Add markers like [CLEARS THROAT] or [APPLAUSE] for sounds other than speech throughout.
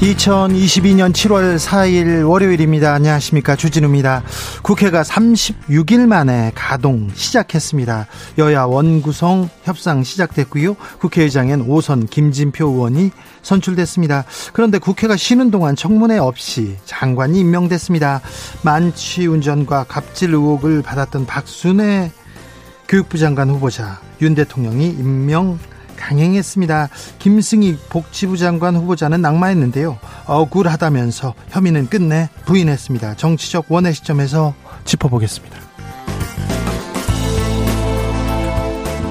2022년 7월 4일 월요일입니다. 안녕하십니까. 주진우입니다. 국회가 36일 만에 가동 시작했습니다. 여야 원구성 협상 시작됐고요. 국회의장엔 오선 김진표 의원이 선출됐습니다. 그런데 국회가 쉬는 동안 청문회 없이 장관이 임명됐습니다. 만취 운전과 갑질 의혹을 받았던 박순애 교육부 장관 후보자 윤 대통령이 임명 강행했습니다. 김승희 복지부 장관 후보자는 낙마했는데요. 억울하다면서 혐의는 끝내 부인했습니다. 정치적 원의 시점에서 짚어보겠습니다.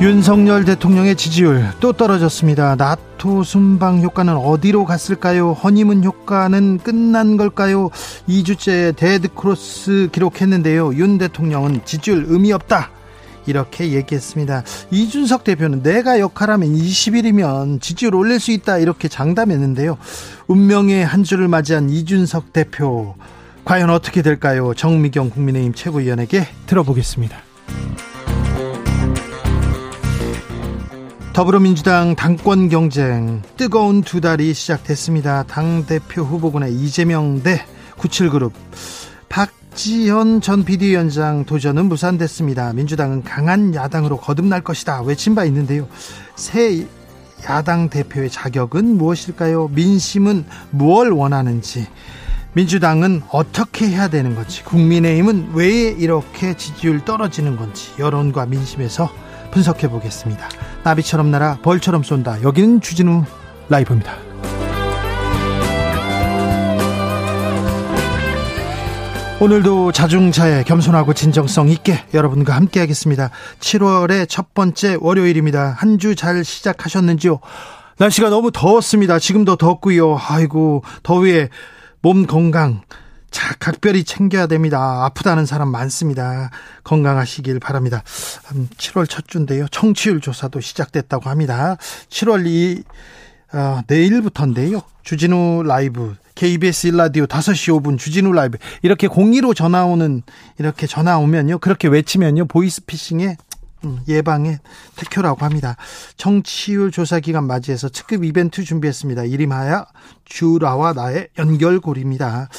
윤석열 대통령의 지지율 또 떨어졌습니다. 나토 순방 효과는 어디로 갔을까요? 허니문 효과는 끝난 걸까요? 2주째 데드크로스 기록했는데요. 윤 대통령은 지지율 의미 없다. 이렇게 얘기했습니다. 이준석 대표는 내가 역할하면 20일이면 지지율 올릴 수 있다 이렇게 장담했는데요. 운명의 한 주를 맞이한 이준석 대표 과연 어떻게 될까요? 정미경 국민의힘 최고위원에게 들어보겠습니다. 더불어민주당 당권 경쟁 뜨거운 두 달이 시작됐습니다. 당 대표 후보군의 이재명 대 97그룹 박 박지현 전 비대위원장 도전은 무산됐습니다. 민주당은 강한 야당으로 거듭날 것이다 외친 바 있는데요. 새 야당 대표의 자격은 무엇일까요? 민심은 무엇을 원하는지 민주당은 어떻게 해야 되는 건지 국민의힘은 왜 이렇게 지지율 떨어지는 건지 여론과 민심에서 분석해 보겠습니다. 나비처럼 날아 벌처럼 쏜다. 여기는 주진우 라이브입니다. 오늘도 자중차에 겸손하고 진정성 있게 여러분과 함께 하겠습니다. 7월의 첫 번째 월요일입니다. 한 주 잘 시작하셨는지요? 날씨가 너무 더웠습니다. 지금도 덥고요. 아이고, 더위에 몸 건강 자, 각별히 챙겨야 됩니다. 아프다는 사람 많습니다. 건강하시길 바랍니다. 7월 첫 주인데요. 청취율 조사도 시작됐다고 합니다. 7월 2, 어, 내일부터인데요. 주진우 라이브 KBS 일라디오 5시 5분 주진우 라이브 이렇게 공의로 전화 오는 이렇게 전화 오면요 그렇게 외치면요 보이스피싱에 음, 예방의 택효라고 합니다. 정치율 조사 기간 맞이해서 특급 이벤트 준비했습니다. 이름하여 주라와 나의 연결고리입니다.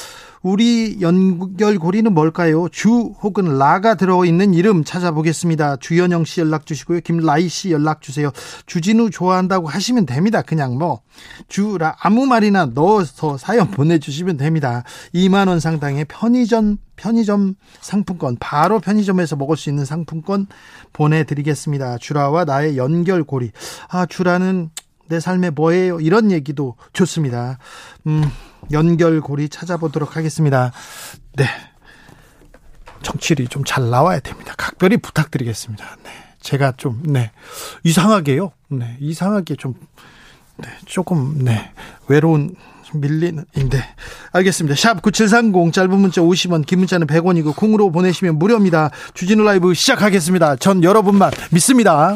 우리 연결고리는 뭘까요? 주 혹은 라가 들어있는 이름 찾아보겠습니다. 주연영 씨 연락 주시고요. 김라이 씨 연락 주세요. 주진우 좋아한다고 하시면 됩니다. 그냥 뭐 주라 아무 말이나 넣어서 사연 보내주시면 됩니다. 2만 원 상당의 편의점 편의점 상품권 바로 편의점에서 먹을 수 있는 상품권 보내드리겠습니다. 주라와 나의 연결고리. 아 주라는 내 삶에 뭐예요? 이런 얘기도 좋습니다. 음, 연결고리 찾아보도록 하겠습니다. 네. 정치율이 좀 잘 나와야 됩니다. 각별히 부탁드리겠습니다. 네. 제가 좀, 네. 이상하게요. 네. 이상하게 좀, 네. 조금, 네. 외로운, 밀리는인데 알겠습니다. 샵 9730 짧은 문자 50원 긴 문자는 100원이고 콩으로 보내시면 무료입니다. 주진우 라이브 시작하겠습니다. 전 여러분만 믿습니다.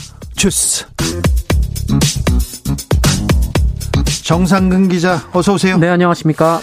주스. 정상근 기자, 어서 오세요. 네, 안녕하십니까.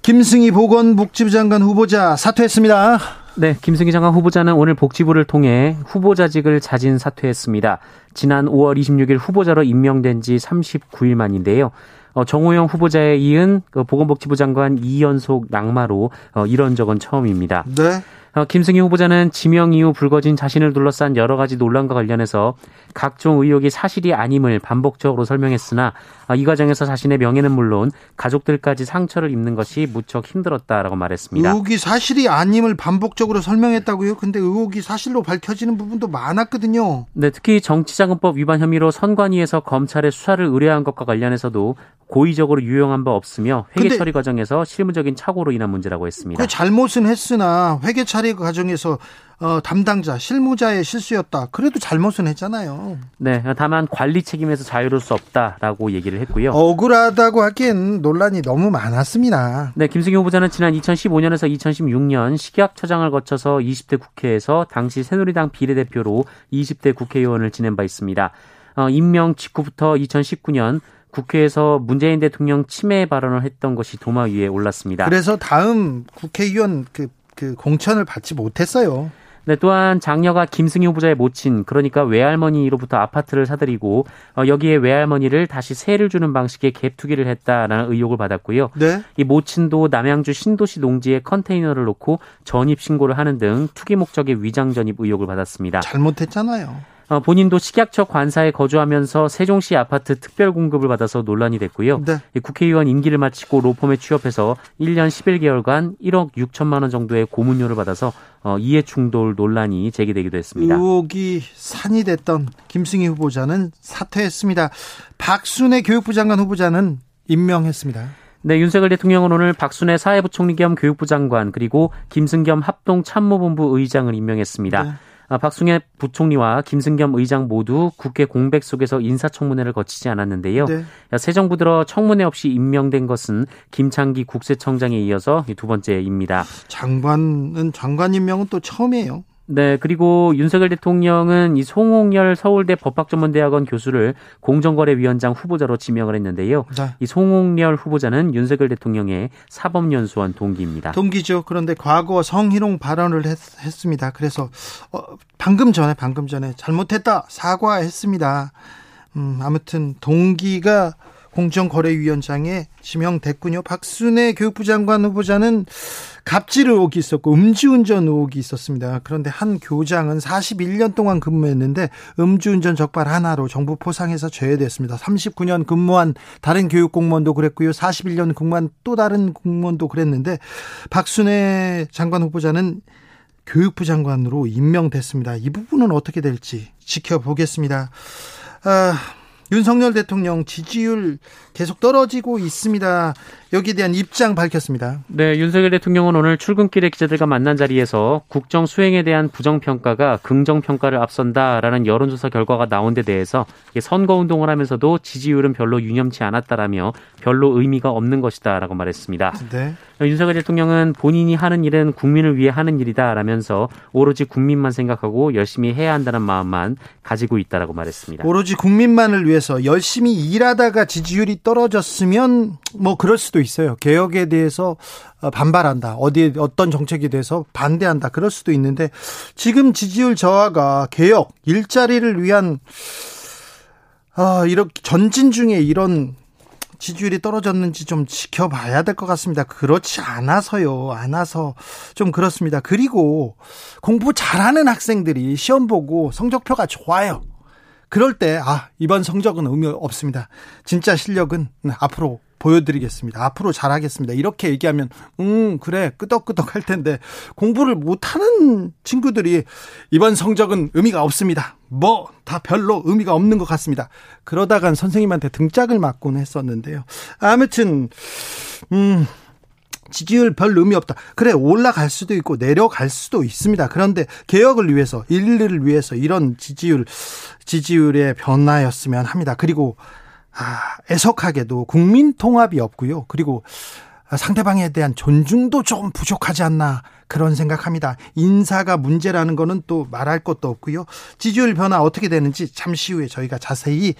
김승희 보건복지부 장관 후보자 사퇴했습니다. 네, 김승희 장관 후보자는 오늘 복지부를 통해 후보자직을 자진 사퇴했습니다. 지난 5월 26일 후보자로 임명된 지 39일 만인데요. 어, 정호영 후보자에 이은 그 보건복지부 장관 2연속 낙마로 어, 이런 적은 처음입니다. 네. 어, 김승희 후보자는 지명 이후 불거진 자신을 둘러싼 여러 가지 논란과 관련해서 각종 의혹이 사실이 아님을 반복적으로 설명했으나 어, 이 과정에서 자신의 명예는 물론 가족들까지 상처를 입는 것이 무척 힘들었다라고 말했습니다. 의혹이 사실이 아님을 반복적으로 설명했다고요? 근데 의혹이 사실로 밝혀지는 부분도 많았거든요. 네, 특히 정치자금법 위반 혐의로 선관위에서 검찰에 수사를 의뢰한 것과 관련해서도 고의적으로 유용한 바 없으며 회계 처리 과정에서 실무적인 착오로 인한 문제라고 했습니다. 그 잘못은 했으나 회계 처리 과정에서 어, 담당자, 실무자의 실수였다. 그래도 잘못은 했잖아요. 네, 다만 관리 책임에서 자유로울 수 없다라고 얘기를 했고요. 억울하다고 하기엔 논란이 너무 많았습니다. 네, 김승희 후보자는 지난 2015년에서 2016년 식약처장을 거쳐서 20대 국회에서 당시 새누리당 비례대표로 20대 국회의원을 지낸 바 있습니다. 어, 임명 직후부터 2019년 국회에서 문재인 대통령 침해 발언을 했던 것이 도마 위에 올랐습니다. 그래서 다음 국회의원 그, 그 공천을 받지 못했어요. 네, 또한 장녀가 김승희 후보자의 모친, 그러니까 외할머니로부터 아파트를 사들이고 어, 여기에 외할머니를 다시 세를 주는 방식의 갭 투기를 했다라는 의혹을 받았고요. 네. 이 모친도 남양주 신도시 농지에 컨테이너를 놓고 전입 신고를 하는 등 투기 목적의 위장 전입 의혹을 받았습니다. 잘못했잖아요. 어, 본인도 식약처 관사에 거주하면서 세종시 아파트 특별 공급을 받아서 논란이 됐고요. 네. 이 국회의원 임기를 마치고 로펌에 취업해서 1년 11개월간 1억 6천만 원 정도의 고문료를 받아서 어, 이해 충돌 논란이 제기되기도 했습니다. 의혹이 산이 됐던 김승희 후보자는 사퇴했습니다. 박순애 교육부 장관 후보자는 임명했습니다. 네, 윤석열 대통령은 오늘 박순애 사회부총리 겸 교육부 장관 그리고 김승겸 합동 참모본부 의장을 임명했습니다. 네. 아, 박순애 부총리와 김승겸 의장 모두 국회 공백 속에서 인사청문회를 거치지 않았는데요. 네. 새 정부 들어 청문회 없이 임명된 것은 김창기 국세청장에 이어서 두 번째입니다. 장관은 장관 임명은 또 처음이에요. 네, 그리고 윤석열 대통령은 이 송홍열 서울대 법학전문대학원 교수를 공정거래위원장 후보자로 지명을 했는데요. 자, 이 송홍열 후보자는 윤석열 대통령의 사법연수원 동기입니다. 동기죠. 그런데 과거 성희롱 발언을 했, 습니다 그래서 어, 방금 전에 방금 전에 잘못했다 사과했습니다. 음, 아무튼 동기가 공정거래위원장에 지명됐군요. 박순애 교육부 장관 후보자는 갑질 의혹이 있었고 음주운전 의혹이 있었습니다. 그런데 한 교장은 41년 동안 근무했는데 음주운전 적발 하나로 정부 포상해서 제외됐습니다. 39년 근무한 다른 교육 공무원도 그랬고요. 41년 근무한 또 다른 공무원도 그랬는데 박순애 장관 후보자는 교육부 장관으로 임명됐습니다. 이 부분은 어떻게 될지 지켜보겠습니다. 아, 윤석열 대통령 지지율 계속 떨어지고 있습니다. 여기에 대한 입장 밝혔습니다. 네, 윤석열 대통령은 오늘 출근길에 기자들과 만난 자리에서 국정 수행에 대한 부정평가가 긍정평가를 앞선다라는 여론조사 결과가 나온 데 대해서 선거운동을 하면서도 지지율은 별로 유념치 않았다라며 별로 의미가 없는 것이다라고 말했습니다. 네. 윤석열 대통령은 본인이 하는 일은 국민을 위해 하는 일이다라면서 오로지 국민만 생각하고 열심히 해야 한다는 마음만 가지고 있다라고 말했습니다. 오로지 국민만을 위해 서 열심히 일하다가 지지율이 떨어졌으면 뭐 그럴 수도 있어요. 개혁에 대해서 어, 반발한다. 어디에 어떤 정책에 대해서 반대한다. 그럴 수도 있는데 지금 지지율 저하가 개혁, 일자리를 위한 아, 이렇게 전진 중에 이런 지지율이 떨어졌는지 좀 지켜봐야 될 것 같습니다. 그렇지 않아서요. 않아서 좀 그렇습니다. 그리고 공부 잘하는 학생들이 시험 보고 성적표가 좋아요. 그럴 때, 아, 이번 성적은 의미 없습니다. 진짜 실력은 앞으로 보여드리겠습니다. 앞으로 잘하겠습니다. 이렇게 얘기하면, 음, 그래, 끄덕끄덕 할 텐데, 공부를 못하는 친구들이 이번 성적은 의미가 없습니다. 뭐, 다 별로 의미가 없는 것 같습니다. 그러다간 선생님한테 등짝을 맞곤 했었는데요. 아무튼, 음, 지지율 별 의미 없다. 그래 올라갈 수도 있고 내려갈 수도 있습니다. 그런데 개혁을 위해서 인류를 위해서 이런 지지율 지지율의 변화였으면 합니다. 그리고 아, 애석하게도 국민 통합이 없고요. 그리고 상대방에 대한 존중도 좀 부족하지 않나 그런 생각합니다. 인사가 문제라는 거는 또 말할 것도 없고요. 지지율 변화 어떻게 되는지 잠시 후에 저희가 자세히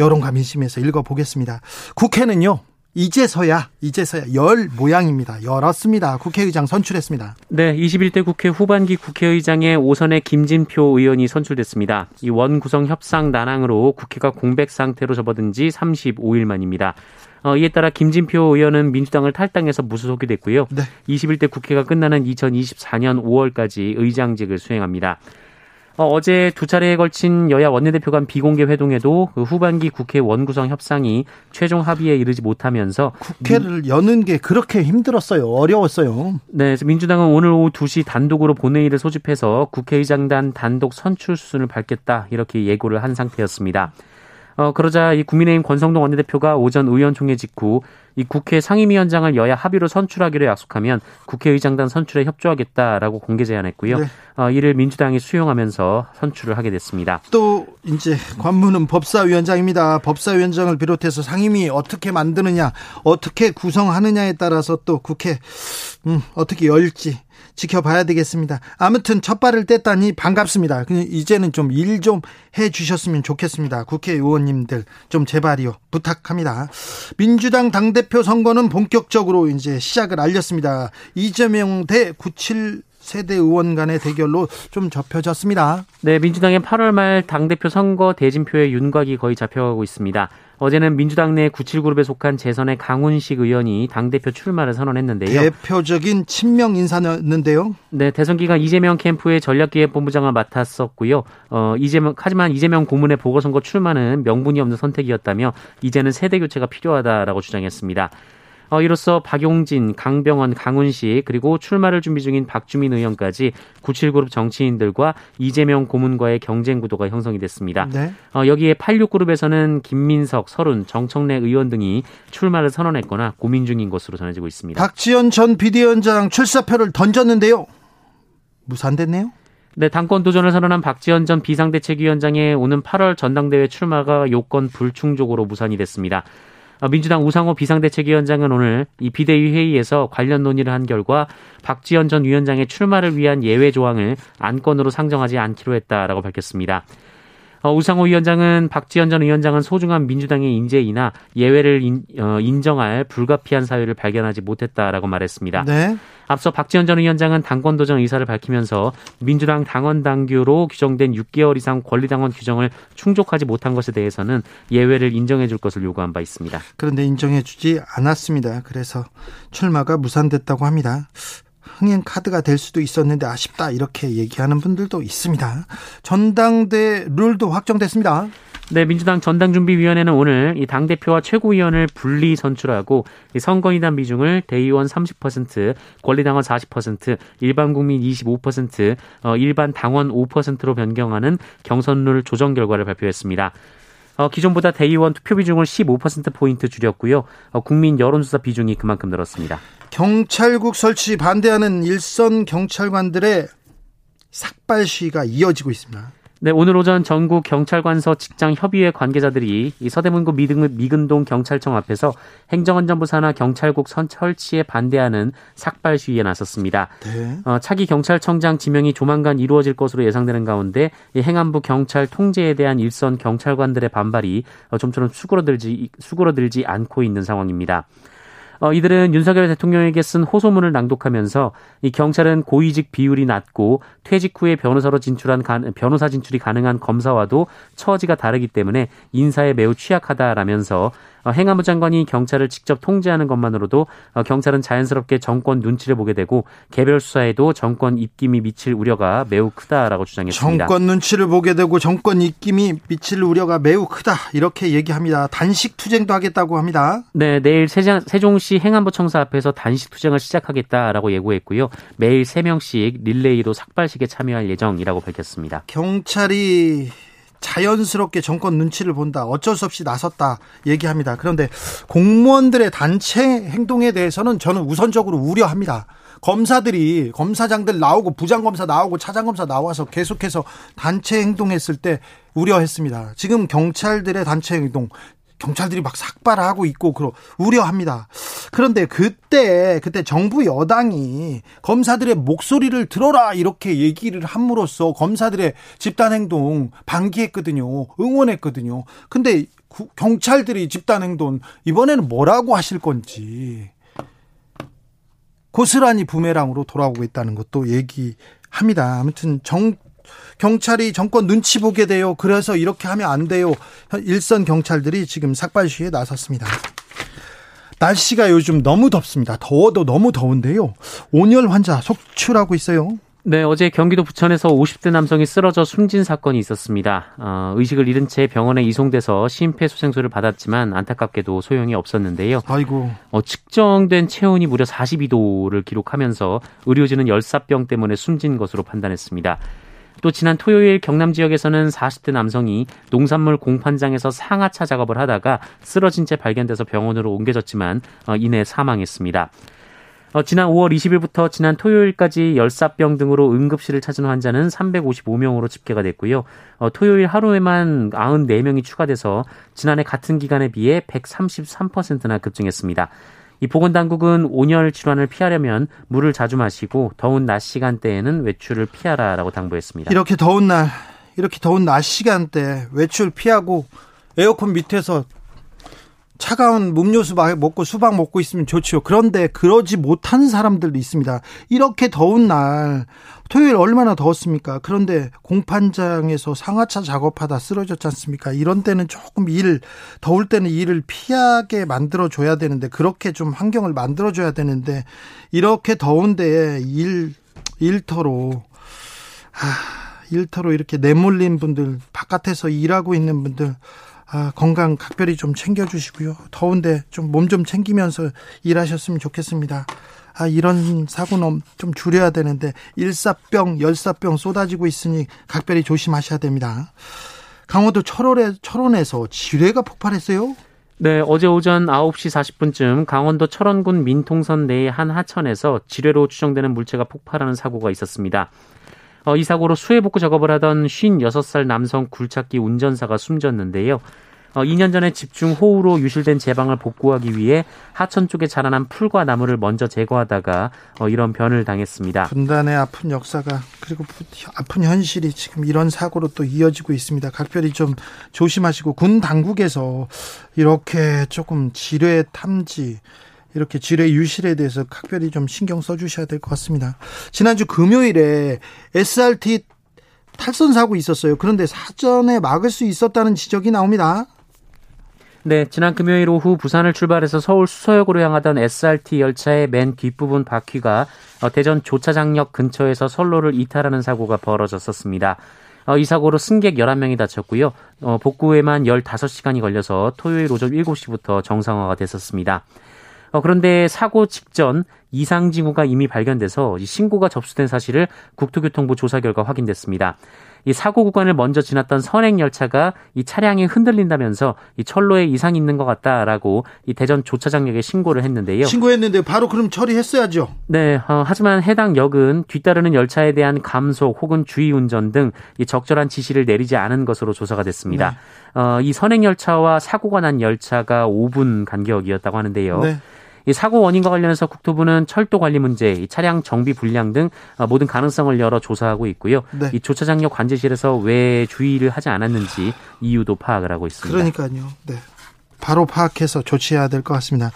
여론과 민심에서 읽어보겠습니다. 국회는요. 이제서야 이제서야 열 모양입니다. 열었습니다. 국회의장 선출했습니다. 네, 21대 국회 후반기 국회의장에 오선의 김진표 의원이 선출됐습니다. 이 원구성 협상 난항으로 국회가 공백 상태로 접어든 지 35일 만입니다. 어, 이에 따라 김진표 의원은 민주당을 탈당해서 무소속이 됐고요. 네. 21대 국회가 끝나는 2024년 5월까지 의장직을 수행합니다. 어, 제두 차례에 걸친 여야 원내대표 간 비공개 회동에도 그 후반기 국회 원구성 협상이 최종 합의에 이르지 못하면서 국회를 민... 여는 게 그렇게 힘들었어요. 어려웠어요. 네, 민주당은 오늘 오후 2시 단독으로 본회의를 소집해서 국회의장단 단독 선출 수순을 밟겠다 이렇게 예고를 한 상태였습니다. 어, 그러자 이 국민의힘 권성동 원내대표가 오전 의원총회 직후 이 국회 상임위원장을 여야 합의로 선출하기로 약속하면 국회의장단 선출에 협조하겠다라고 공개 제안했고요. 네. 어, 이를 민주당이 수용하면서 선출을 하게 됐습니다. 또 이제 관문은 법사위원장입니다. 법사위원장을 비롯해서 상임위 어떻게 만드느냐, 어떻게 구성하느냐에 따라서 또 국회 음, 어떻게 열지 지켜봐야 되겠습니다. 아무튼 첫 발을 뗐다니 반갑습니다. 이제는 좀 일 좀 해 주셨으면 좋겠습니다. 국회의원님들 좀 제발이요 부탁합니다. 민주당 당대표 선거는 본격적으로 이제 시작을 알렸습니다. 이재명 대 97 세대 의원 간의 대결로 좀 접혀졌습니다. 네, 민주당의 8월 말 당대표 선거 대진표의 윤곽이 거의 잡혀가고 있습니다. 어제는 민주당 내 97그룹에 속한 재선의 강훈식 의원이 당대표 출마를 선언했는데요. 대표적인 친명 인사였는데요. 네, 대선 기간 이재명 캠프의 전략기획본부장을 맡았었고요. 어, 이재명, 하지만 이재명 고문의 보궐선거 출마는 명분이 없는 선택이었다며 이제는 세대 교체가 필요하다라고 주장했습니다. 어, 이로써 박용진, 강병원, 강훈식 그리고 출마를 준비 중인 박주민 의원까지 97그룹 정치인들과 이재명 고문과의 경쟁 구도가 형성이 됐습니다. 네. 어, 여기에 86그룹에서는 김민석, 서른, 정청래 의원 등이 출마를 선언했거나 고민 중인 것으로 전해지고 있습니다. 박지원 전 비대위원장 출사표를 던졌는데요. 무산됐네요. 네, 당권 도전을 선언한 박지원 전 비상대책위원장의 오는 8월 전당대회 출마가 요건 불충족으로 무산이 됐습니다. 어, 민주당 우상호 비상대책위원장은 오늘 이 비대위 회의에서 관련 논의를 한 결과 박지원 전 위원장의 출마를 위한 예외 조항을 안건으로 상정하지 않기로 했다라고 밝혔습니다. 어, 우상호 위원장은 박지원 전 위원장은 소중한 민주당의 인재이나 예외를 인, 어, 인정할 불가피한 사유를 발견하지 못했다라고 말했습니다. 네. 앞서 박지원 전 위원장은 당권 도전 의사를 밝히면서 민주당 당원 당규로 규정된 6개월 이상 권리당원 규정을 충족하지 못한 것에 대해서는 예외를 인정해 줄 것을 요구한 바 있습니다. 그런데 인정해 주지 않았습니다. 그래서 출마가 무산됐다고 합니다. 흥행 카드가 될 수도 있었는데 아쉽다 이렇게 얘기하는 분들도 있습니다. 전당대 룰도 확정됐습니다. 네, 민주당 전당준비위원회는 오늘 이 당대표와 최고위원을 분리 선출하고 이 선거인단 비중을 대의원 30%, 권리당원 40%, 일반 국민 25%, 어, 일반 당원 5%로 변경하는 경선룰 조정 결과를 발표했습니다. 어, 기존보다 대의원 투표 비중을 15%포인트 줄였고요. 어, 국민 여론조사 비중이 그만큼 늘었습니다. 경찰국 설치 반대하는 일선 경찰관들의 삭발 시위가 이어지고 있습니다. 네, 오늘 오전 전국 경찰관서 직장 협의회 관계자들이 이 서대문구 미근동 경찰청 앞에서 행정안전부 산하 경찰국 선 설치에 반대하는 삭발 시위에 나섰습니다. 네. 어, 차기 경찰청장 지명이 조만간 이루어질 것으로 예상되는 가운데 이 행안부 경찰 통제에 대한 일선 경찰관들의 반발이 어, 좀처럼 수그러들지 수그러들지 않고 있는 상황입니다. 어, 이들은 윤석열 대통령에게 쓴 호소문을 낭독하면서 이 경찰은 고위직 비율이 낮고 퇴직 후에 변호사로 진출한 변호사 진출이 가능한 검사와도 처지가 다르기 때문에 인사에 매우 취약하다라면서 어, 행안부 장관이 경찰을 직접 통제하는 것만으로도 어, 경찰은 자연스럽게 정권 눈치를 보게 되고 개별 수사에도 정권 입김이 미칠 우려가 매우 크다라고 주장했습니다. 정권 눈치를 보게 되고 정권 입김이 미칠 우려가 매우 크다 이렇게 얘기합니다. 단식 투쟁도 하겠다고 합니다. 네, 내일 세종, 시 행안부 청사 앞에서 단식 투쟁을 시작하겠다라고 예고했고요. 매일 3명씩 릴레이로 삭발식에 참여할 예정이라고 밝혔습니다. 경찰이 자연스럽게 정권 눈치를 본다. 어쩔 수 없이 나섰다. 얘기합니다. 그런데 공무원들의 단체 행동에 대해서는 저는 우선적으로 우려합니다. 검사들이 검사장들 나오고 부장검사 나오고 차장검사 나와서 계속해서 단체 행동했을 때 우려했습니다. 지금 경찰들의 단체 행동 경찰들이 막 삭발하고 있고 그러 우려합니다. 그런데 그때 그때 정부 여당이 검사들의 목소리를 들어라 이렇게 얘기를 함으로써 검사들의 집단 행동 방기했거든요. 응원했거든요. 근데 경찰들이 집단 행동 이번에는 뭐라고 하실 건지 고스란히 부메랑으로 돌아오고 있다는 것도 얘기합니다. 아무튼 정 경찰이 정권 눈치 보게 돼요. 그래서 이렇게 하면 안 돼요. 일선 경찰들이 지금 삭발 시위에 나섰습니다. 날씨가 요즘 너무 덥습니다. 더워도 너무 더운데요. 온열 환자 속출하고 있어요. 네, 어제 경기도 부천에서 50대 남성이 쓰러져 숨진 사건이 있었습니다. 어, 의식을 잃은 채 병원에 이송돼서 심폐소생술을 받았지만 안타깝게도 소용이 없었는데요. 아이고. 어, 측정된 체온이 무려 42도를 기록하면서 의료진은 열사병 때문에 숨진 것으로 판단했습니다. 또 지난 토요일 경남 지역에서는 40대 남성이 농산물 공판장에서 상하차 작업을 하다가 쓰러진 채 발견돼서 병원으로 옮겨졌지만 어, 이내 사망했습니다. 어, 지난 5월 20일부터 지난 토요일까지 열사병 등으로 응급실을 찾은 환자는 355명으로 집계가 됐고요. 어, 토요일 하루에만 94명이 추가돼서 지난해 같은 기간에 비해 133%나 급증했습니다. 이 보건당국은 온열 질환을 피하려면 물을 자주 마시고 더운 낮 시간대에는 외출을 피하라라고 당부했습니다. 이렇게 더운 날, 이렇게 더운 낮 시간대 외출 피하고 에어컨 밑에서 차가운 음료수 먹고 수박 먹고 있으면 좋죠. 그런데 그러지 못한 사람들도 있습니다. 이렇게 더운 날 토요일 얼마나 더웠습니까? 그런데 공판장에서 상하차 작업하다 쓰러졌지 않습니까? 이런 때는 조금 일 더울 때는 일을 피하게 만들어 줘야 되는데 그렇게 좀 환경을 만들어 줘야 되는데 이렇게 더운데 일 일터로 아, 일터로 이렇게 내몰린 분들 바깥에서 일하고 있는 분들 아, 건강 각별히 좀 챙겨주시고요. 더운데 좀몸좀 챙기면서 일하셨으면 좋겠습니다. 아, 이런 사고는 좀 줄여야 되는데 일사병, 열사병 쏟아지고 있으니 각별히 조심하셔야 됩니다. 강원도 철원에, 철원에서 지뢰가 폭발했어요? 네, 어제 오전 9시 40분쯤 강원도 철원군 민통선 내의 한 하천에서 지뢰로 추정되는 물체가 폭발하는 사고가 있었습니다. 어, 이 사고로 수해 복구 작업을 하던 56살 남성 굴착기 운전사가 숨졌는데요. 어, 2년 전에 집중 호우로 유실된 제방을 복구하기 위해 하천 쪽에 자라난 풀과 나무를 먼저 제거하다가 어, 이런 변을 당했습니다. 분단의 아픈 역사가 그리고 아픈 현실이 지금 이런 사고로 또 이어지고 있습니다. 각별히 좀 조심하시고 군 당국에서 이렇게 조금 지뢰 탐지 이렇게 지뢰 유실에 대해서 각별히 좀 신경 써주셔야 될 것 같습니다. 지난주 금요일에 SRT 탈선 사고 있었어요. 그런데 사전에 막을 수 있었다는 지적이 나옵니다. 네, 지난 금요일 오후 부산을 출발해서 서울 수서역으로 향하던 SRT 열차의 맨 뒷부분 바퀴가 어, 대전 조차장역 근처에서 선로를 이탈하는 사고가 벌어졌었습니다. 어, 이 사고로 승객 11명이 다쳤고요. 어, 복구에만 15시간이 걸려서 토요일 오전 7시부터 정상화가 됐었습니다. 그런데 사고 직전 이상 징후가 이미 발견돼서 신고가 접수된 사실을 국토교통부 조사 결과 확인됐습니다. 이 사고 구간을 먼저 지났던 선행 열차가 이 차량이 흔들린다면서 이 철로에 이상이 있는 것 같다라고 이 대전 조차장역에 신고를 했는데요. 신고했는데 바로 그럼 처리했어야죠. 네, 어, 하지만 해당 역은 뒤따르는 열차에 대한 감속 혹은 주의 운전 등 이 적절한 지시를 내리지 않은 것으로 조사가 됐습니다. 네. 어, 이 선행 열차와 사고가 난 열차가 5분 간격이었다고 하는데요. 네. 이 사고 원인과 관련해서 국토부는 철도 관리 문제, 차량 정비 불량 등 어, 모든 가능성을 열어 조사하고 있고요. 네. 이 조차장역 관제실에서 왜 주의를 하지 않았는지 이유도 파악을 하고 있습니다. 그러니까요. 네. 바로 파악해서 조치해야 될 것 같습니다.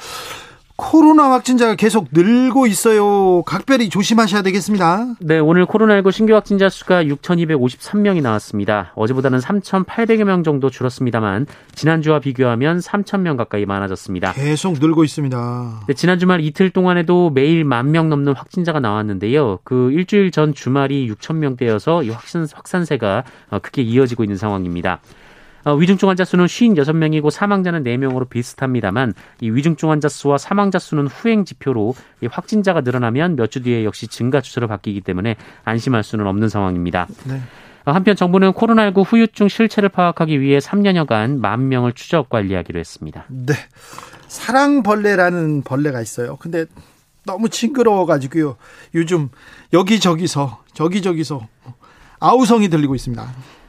코로나 확진자가 계속 늘고 있어요. 각별히 조심하셔야 되겠습니다. 네, 오늘 코로나19 신규 확진자 수가 6,253명이 나왔습니다. 어제보다는 3,800여 명 정도 줄었습니다만 지난주와 비교하면 3,000명 가까이 많아졌습니다. 계속 늘고 있습니다. 네, 지난 주말 이틀 동안에도 매일 만 명 넘는 확진자가 나왔는데요. 그 일주일 전 주말이 6,000명대여서 이 확산, 확산세가 어, 크게 이어지고 있는 상황입니다. 어, 위중증 환자 수는 56명이고 사망자는 4명으로 비슷합니다만 이 위중증 환자 수와 사망자 수는 후행 지표로 이 확진자가 늘어나면 몇 주 뒤에 역시 증가 추세로 바뀌기 때문에 안심할 수는 없는 상황입니다. 네. 어, 한편 정부는 코로나19 후유증 실체를 파악하기 위해 3년여간 만 명을 추적 관리하기로 했습니다. 네. 사랑벌레라는 벌레가 있어요. 근데 너무 징그러워가지고요. 요즘 여기저기서, 저기저기서 아우성이 들리고 있습니다.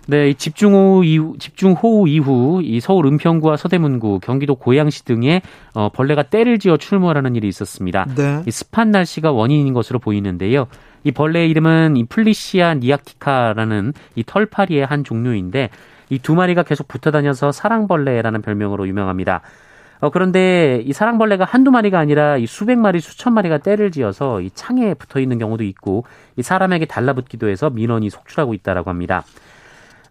네, 집중호우 이후, 집중호우 이후 이 서울 은평구와 서대문구, 경기도 고양시 등에 어, 벌레가 때를 지어 출몰하는 일이 있었습니다. 네. 이 습한 날씨가 원인인 것으로 보이는데요. 이 벌레의 이름은 이 플리시아 니아티카라는 이 털파리의 한 종류인데 이 두 마리가 계속 붙어 다녀서 사랑벌레라는 별명으로 유명합니다. 어, 그런데 이 사랑벌레가 한두 마리가 아니라 이 수백 마리, 수천 마리가 때를 지어서 이 창에 붙어 있는 경우도 있고 이 사람에게 달라붙기도 해서 민원이 속출하고 있다라고 합니다.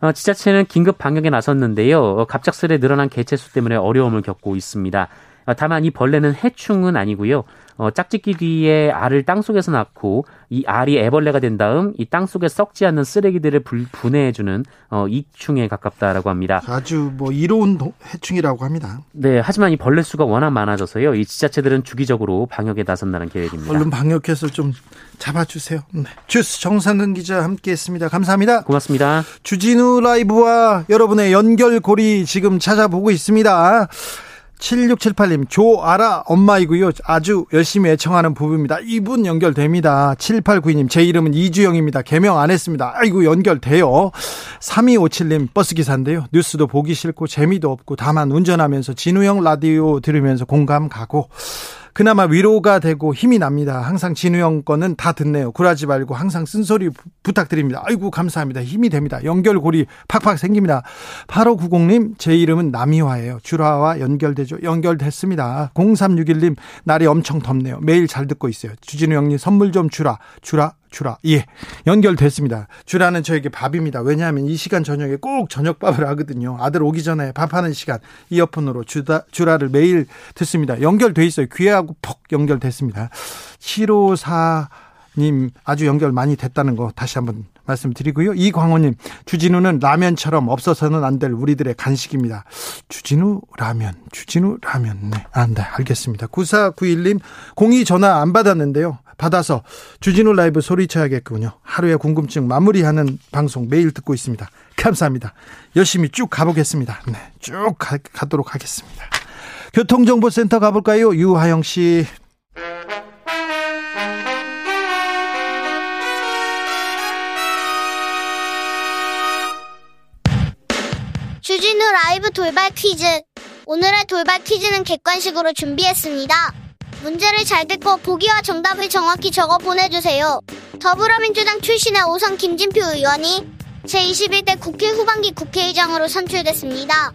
어, 지자체는 긴급 방역에 나섰는데요. 어, 갑작스레 늘어난 개체 수 때문에 어려움을 겪고 있습니다. 어, 다만 이 벌레는 해충은 아니고요. 어, 짝짓기 뒤에 알을 땅 속에서 낳고 이 알이 애벌레가 된 다음 이 땅 속에 썩지 않는 쓰레기들을 불, 분해해주는 어, 이충에 가깝다라고 합니다. 아주 뭐 이로운 해충이라고 합니다. 네, 하지만 이 벌레 수가 워낙 많아져서요. 이 지자체들은 주기적으로 방역에 나선다는 계획입니다. 얼른 방역해서 좀 잡아주세요. 네. 주스 정상근 기자 함께했습니다. 감사합니다. 고맙습니다. 주진우 라이브와 여러분의 연결고리 지금 찾아보고 있습니다. 7678님, 조아라 엄마이고요. 아주 열심히 애청하는 부부입니다. 이분 연결됩니다. 7892님, 제 이름은 이주영입니다. 개명 안 했습니다. 아이고, 연결돼요. 3257님, 버스기사인데요. 뉴스도 보기 싫고 재미도 없고 다만 운전하면서 진우형 라디오 들으면서 공감 가고 그나마 위로가 되고 힘이 납니다. 항상 진우 형 거는 다 듣네요. 굴하지 말고 항상 쓴소리 부탁드립니다. 아이고 감사합니다. 힘이 됩니다. 연결고리 팍팍 생깁니다. 8590님 제 이름은 남이화예요. 주라와 연결되죠. 연결됐습니다. 0361님 날이 엄청 덥네요. 매일 잘 듣고 있어요. 주진우 형님 선물 좀 주라. 주라 주라. 예. 연결됐습니다. 주라는 저에게 밥입니다. 왜냐하면 이 시간 저녁에 꼭 저녁밥을 하거든요. 아들 오기 전에 밥하는 시간 이어폰으로 주다, 주라를 매일 듣습니다. 연결돼 있어요. 귀하고 폭 연결됐습니다. 754님 아주 연결 많이 됐다는 거 다시 한번 말씀드리고요. 이광호님, 주진우는 라면처럼 없어서는 안 될 우리들의 간식입니다. 주진우 라면, 주진우 라면. 네, 아, 네, 알겠습니다. 9491님, 공이 전화 안 받았는데요. 받아서 주진우 라이브 소리쳐야겠군요. 하루의 궁금증 마무리하는 방송 매일 듣고 있습니다. 감사합니다. 열심히 쭉 가보겠습니다. 네, 쭉 가, 가도록 하겠습니다. 교통정보센터 가볼까요? 유하영 씨. 주진우 라이브 돌발 퀴즈. 오늘의 돌발 퀴즈는 객관식으로 준비했습니다. 문제를 잘 듣고 보기와 정답을 정확히 적어 보내주세요. 더불어민주당 출신의 오선 김진표 의원이 제21대 국회 후반기 국회의장으로 선출됐습니다.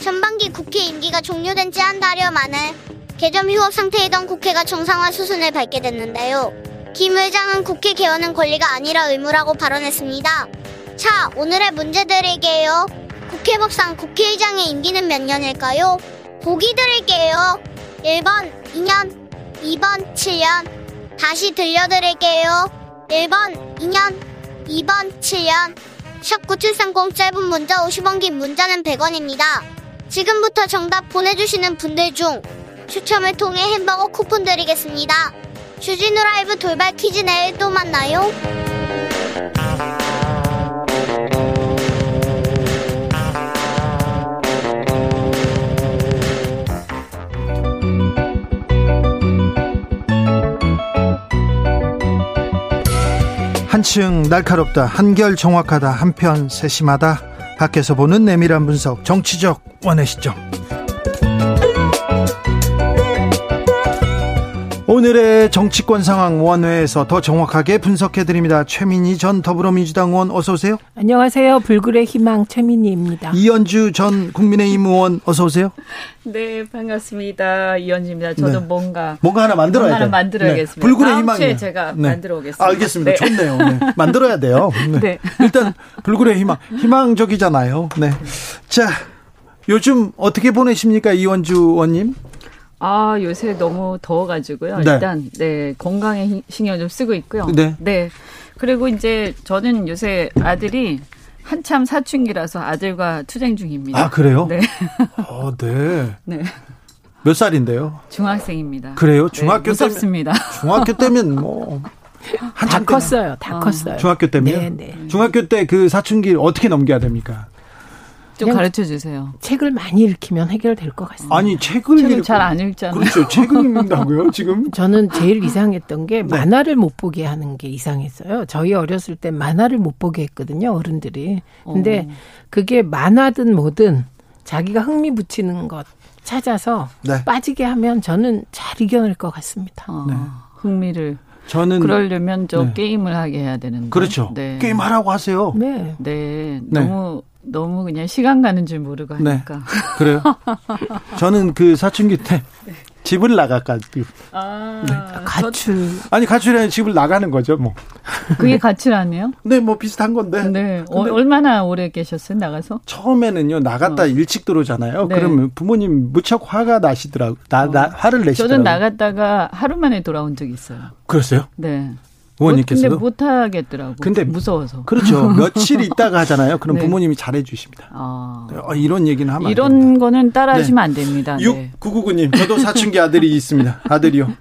전반기 국회 임기가 종료된 지 한 달여 만에 개점 휴업 상태이던 국회가 정상화 수순을 밟게 됐는데요. 김 의장은 국회 개원은 권리가 아니라 의무라고 발언했습니다. 자, 오늘의 문제 드릴게요. 국회법상 국회의장의 임기는 몇 년일까요? 보기 드릴게요. 1번 2년, 2번 7년. 다시 들려드릴게요. 1번 2년, 2번 7년. 샵 9730 짧은 문자 50원 긴 문자는 100원입니다. 지금부터 정답 보내주시는 분들 중 추첨을 통해 햄버거 쿠폰 드리겠습니다. 주진우 라이브 돌발 퀴즈 내일 또 만나요. 한층 날카롭다 한결 정확하다 한편 세심하다. 밖에서 보는 내밀한 분석 정치적 원의 시점 오늘의 정치권 상황 원회에서 더 정확하게 분석해 드립니다. 최민희 전 더불어민주당 의원 어서 오세요. 안녕하세요. 불굴의 희망 최민희입니다. 이현주 전 국민의힘 의원 어서 오세요. 네, 반갑습니다. 이현주입니다. 저도 네. 뭔가 뭔가 하나 만들어야 하나 만들어야겠습니다. 네. 불굴의 희망 제가 네. 만들어 오겠습니다. 알겠습니다. 네. 좋네요. 네. 만들어야 돼요. 네. 네. 일단 불굴의 희망 희망적이잖아요. 네. 자, 요즘 어떻게 보내십니까, 이원주 의원님? 아, 요새 너무 더워가지고요. 네. 일단, 네, 건강에 신경 좀 쓰고 있고요. 네. 네. 그리고 이제 저는 요새 아들이 한참 사춘기라서 아들과 투쟁 중입니다. 아, 그래요? 네. 어, 네. [LAUGHS] 네. 몇 살인데요? 중학생입니다. 그래요? 네, 중학교 네, 무섭습니다. 때면, 중학교 때면 뭐. 한참 다 컸어요. 다 어. 컸어요. 중학교 때면요? 네, 네. 중학교 때 그 사춘기 어떻게 넘겨야 됩니까? 좀 가르쳐 주세요. 책을 많이 읽히면 해결될 것 같습니다. 아니 책을 읽- 잘안 읽잖아요. 그렇죠. 책을 읽는다고요 [LAUGHS] 지금? 저는 제일 이상했던 게 네. 만화를 못 보게 하는 게 이상했어요. 저희 어렸을 때 만화를 못 보게 했거든요, 어른들이. 근데 어. 그게 만화든 뭐든 자기가 흥미 붙이는 것 찾아서 네. 빠지게 하면 저는 잘 이겨낼 것 같습니다. 어, 네. 흥미를 저는 그러려면 저 네. 게임을 하게 해야 되는데. 그렇죠. 네. 게임 하라고 하세요. 네. 네. 네. 너무 너무 그냥 시간 가는 줄 모르고 네. 하니까. 그래요? [LAUGHS] 저는 그 사춘기 때 집을 나가가지고 아, 가출. 아니 가출해 집을 나가는 거죠 뭐. 그게 가치라네요. [LAUGHS] 네, 뭐 비슷한 건데. 네. 어, 얼마나 오래 계셨어요, 나가서? 처음에는요 나갔다 일찍 들어오잖아요. 네. 그러면 부모님 무척 화가 나시더라고. 나, 나 화를 내시더라고. 저는 나갔다가 하루 만에 돌아온 적이 있어요. 그랬어요? 네. 의원님께서도. 근데 못 하겠더라고. 근데 무서워서. 그렇죠. [LAUGHS] 며칠 있다가 하잖아요. 그럼 네. 부모님이 잘해 주십니다. 아. 어, 이런 얘기는 하면 안 이런 됩니다. 거는 따라하시면 안 됩니다. 네. 6999님, 저도 사춘기 아들이 있습니다. 아들이요.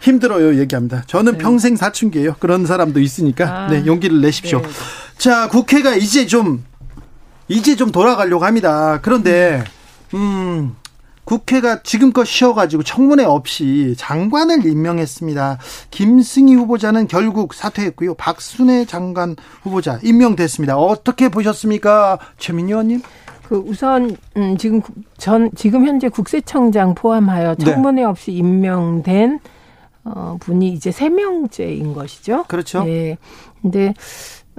힘들어요, 얘기합니다. 저는 평생 사춘기예요. 그런 사람도 있으니까, 네. 아, 네, 용기를 내십시오. 네. 자, 국회가 이제 좀, 이제 좀 돌아가려고 합니다. 그런데, 음, 국회가 지금껏 쉬어가지고 청문회 없이 장관을 임명했습니다. 김승희 후보자는 결국 사퇴했고요. 박순애 장관 후보자 임명됐습니다. 어떻게 보셨습니까? 최민희 의원님? 그 우선 음, 지금 국- 전 지금 현재 국세청장 포함하여 네. 청문회 없이 임명된 어, 분이 이제 세 명째인 것이죠. 그렇죠. 예. 근데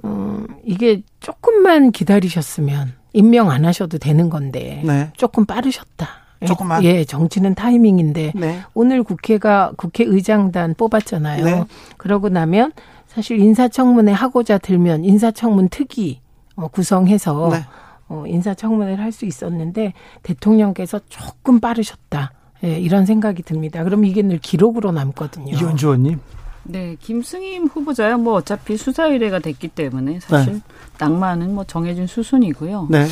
어, 이게 조금만 기다리셨으면 임명 안 하셔도 되는 건데 네. 조금 빠르셨다. 예, 조금만? 예, 정치는 타이밍인데 네. 오늘 국회가 국회의장단 뽑았잖아요. 네. 그러고 나면 사실 인사청문회 하고자 들면 인사청문 특위 어, 구성해서 네. 어, 인사청문회를 할 수 있었는데 대통령께서 조금 빠르셨다. 예, 이런 생각이 듭니다. 그럼 이게 늘 기록으로 남거든요. 이현주 의원님. 네, 김승임 후보자야 뭐 어차피 수사 의뢰가 됐기 때문에 사실 낭만은 뭐 정해진 수순이고요. 네.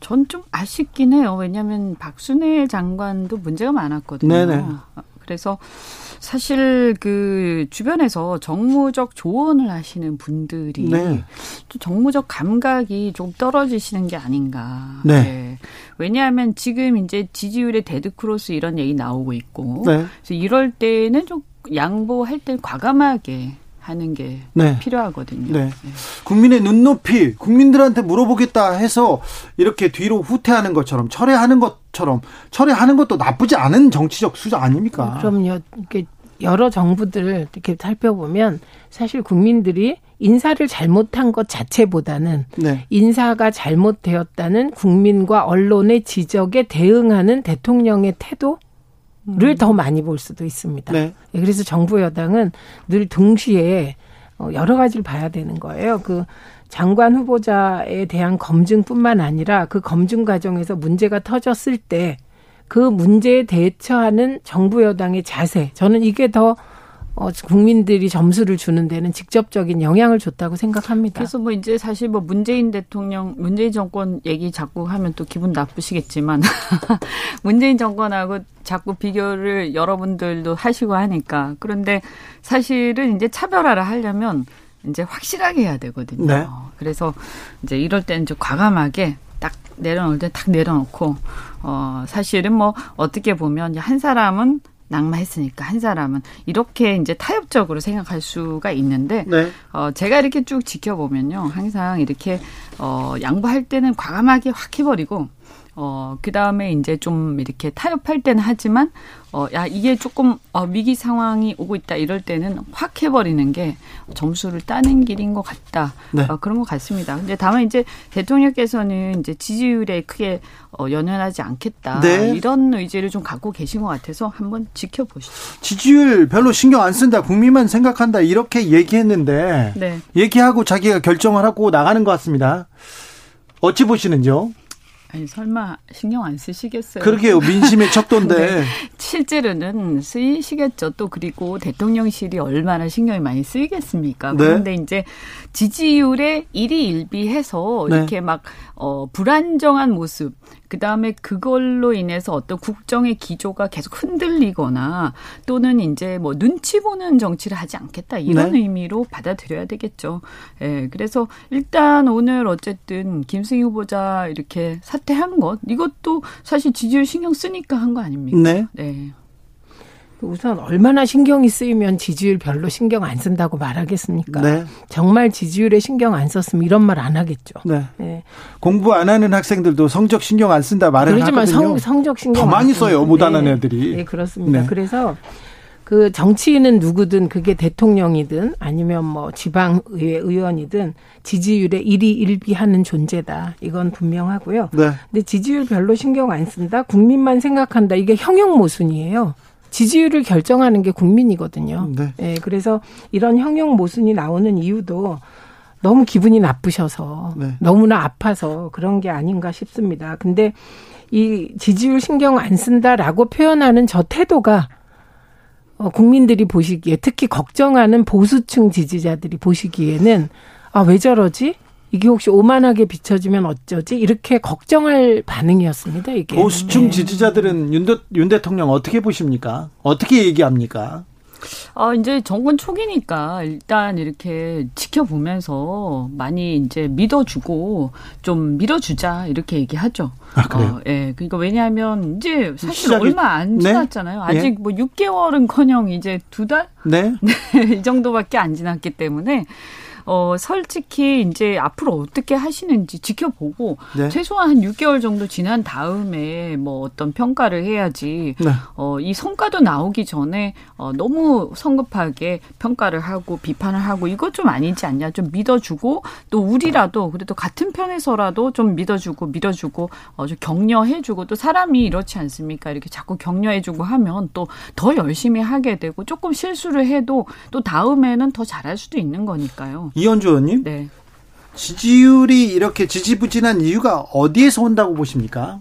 전 좀 아쉽긴 해요. 왜냐하면 박순애 장관도 문제가 많았거든요. 네네. 어, 그래서 사실 그 주변에서 정무적 조언을 하시는 분들이 네. 또 정무적 감각이 좀 떨어지시는 게 아닌가. 네. 왜냐하면 지금 이제 지지율의 데드크로스 이런 얘기 나오고 있고 네. 그래서 이럴 때는 좀 양보할 때 과감하게 하는 게 네. 필요하거든요. 네. 국민의 눈높이, 국민들한테 물어보겠다 해서 이렇게 뒤로 후퇴하는 것처럼 철회하는 것처럼 철회하는 것도 나쁘지 않은 정치적 수작 아닙니까? 그럼요. 이렇게 여러 정부들 이렇게 살펴보면 사실 국민들이 인사를 잘못한 것 자체보다는 네. 인사가 잘못되었다는 국민과 언론의 지적에 대응하는 대통령의 태도 를더 많이 볼 수도 있습니다. 네. 예, 그래서 정부 여당은 늘 동시에 어, 여러 가지를 봐야 되는 거예요. 그 장관 후보자에 대한 검증뿐만 아니라 그 검증 과정에서 문제가 터졌을 때 그 문제에 대처하는 정부 여당의 자세. 저는 이게 더 어, 국민들이 점수를 주는 데는 직접적인 영향을 줬다고 생각합니다. 그래서 뭐 이제 사실 뭐 문재인 대통령, 문재인 정권 얘기 자꾸 하면 또 기분 나쁘시겠지만 [LAUGHS] 문재인 정권하고 자꾸 비교를 여러분들도 하시고 하니까 그런데 사실은 이제 차별화를 하려면 이제 확실하게 해야 되거든요. 네. 그래서 이제 이럴 때는 좀 과감하게 딱 내려놓을 때 딱 내려놓고 어 사실은 뭐 어떻게 보면 한 사람은 낙마했으니까 한 사람은 이렇게 이제 타협적으로 생각할 수가 있는데 네. 어, 제가 이렇게 쭉 지켜보면요. 항상 이렇게, 어, 양보할 때는 과감하게 확 해버리고, 어, 그 다음에 이제 좀 이렇게 타협할 때는 하지만, 어, 야, 이게 조금, 어, 위기 상황이 오고 있다 이럴 때는 확 해버리는 게 점수를 따는 길인 것 같다. 네. 어, 그런 것 같습니다. 근데 다만 이제 대통령께서는 이제 지지율에 크게 어, 연연하지 않겠다. 네. 이런 의지를 좀 갖고 계신 것 같아서 한번 지켜보시죠. 지지율 별로 신경 안 쓴다, 국민만 생각한다 이렇게 얘기했는데 네. 얘기하고 자기가 결정을 하고 나가는 것 같습니다. 어찌 보시는지요? 아니, 설마 신경 안 쓰시겠어요? 그러게요, 민심의 척도인데. [LAUGHS] 네. 실제로는 쓰이시겠죠. 또 그리고 대통령실이 얼마나 신경이 많이 쓰이겠습니까? 네. 그런데 이제 지지율에 일희일비해서 네. 이렇게 막 어, 불안정한 모습 그 다음에 그걸로 인해서 어떤 국정의 기조가 계속 흔들리거나 또는 이제 뭐 눈치 보는 정치를 하지 않겠다 이런 네. 의미로 받아들여야 되겠죠. 예, 그래서 일단 오늘 어쨌든 김승희 후보자 이렇게 사퇴한 것 이것도 사실 지지율 신경 쓰니까 한 거 아닙니까? 네. 네. 우선 얼마나 신경이 쓰이면 지지율 별로 신경 안 쓴다고 말하겠습니까? 네. 정말 지지율에 신경 안 썼으면 이런 말 안 하겠죠. 네. 네. 공부 안 하는 학생들도 성적 신경 안 쓴다 말을 그러지만 하거든요. 성, 적 신경 더 많이 써요. 못하는 네. 애들이. 네, 그렇습니다. 네. 그래서 그 정치인은 누구든 그게 대통령이든 아니면 뭐 지방의회 의원이든 지지율에 일희일비하는 존재다. 이건 분명하고요. 네. 근데 지지율 별로 신경 안 쓴다. 국민만 생각한다. 이게 형용 모순이에요. 지지율을 결정하는 게 국민이거든요. 네. 네. 그래서 이런 형용 모순이 나오는 이유도 너무 기분이 나쁘셔서 네. 너무나 아파서 그런 게 아닌가 싶습니다. 근데 이 지지율 신경 안 쓴다라고 표현하는 저 태도가 어, 국민들이 보시기에 특히 걱정하는 보수층 지지자들이 보시기에는 아, 왜 저러지? 이게 혹시 오만하게 비춰지면 어쩌지? 이렇게 걱정할 반응이었습니다. 이게 보수층 네. 지지자들은 윤, 대, 윤 대통령 어떻게 보십니까? 어떻게 얘기합니까? 아, 이제 정권 초기니까 일단 이렇게 지켜보면서 많이 이제 믿어주고 좀 밀어주자 이렇게 얘기하죠. 아, 그래요? 어, 예. 그러니까 왜냐하면 이제 사실 시작이... 얼마 안 네? 지났잖아요. 네? 아직 예? 뭐 6개월은 커녕 이제 두 달? 네. 네. [LAUGHS] 이 정도밖에 안 지났기 때문에 어, 솔직히 이제 앞으로 어떻게 하시는지 지켜보고 네. 최소한 한 6개월 정도 지난 다음에 뭐 어떤 평가를 해야지 네. 어, 이 성과도 나오기 전에 어, 너무 성급하게 평가를 하고 비판을 하고 이것 좀 아니지 않냐 좀 믿어주고 또 우리라도 그래도 같은 편에서라도 좀 믿어주고 밀어주고 어, 좀 격려해주고 또 사람이 이렇지 않습니까 이렇게 자꾸 격려해주고 하면 또 더 열심히 하게 되고 조금 실수를 해도 또 다음에는 더 잘할 수도 있는 거니까요. 이현주 의원님. 네. 지지율이 이렇게 지지부진한 이유가 어디에서 온다고 보십니까?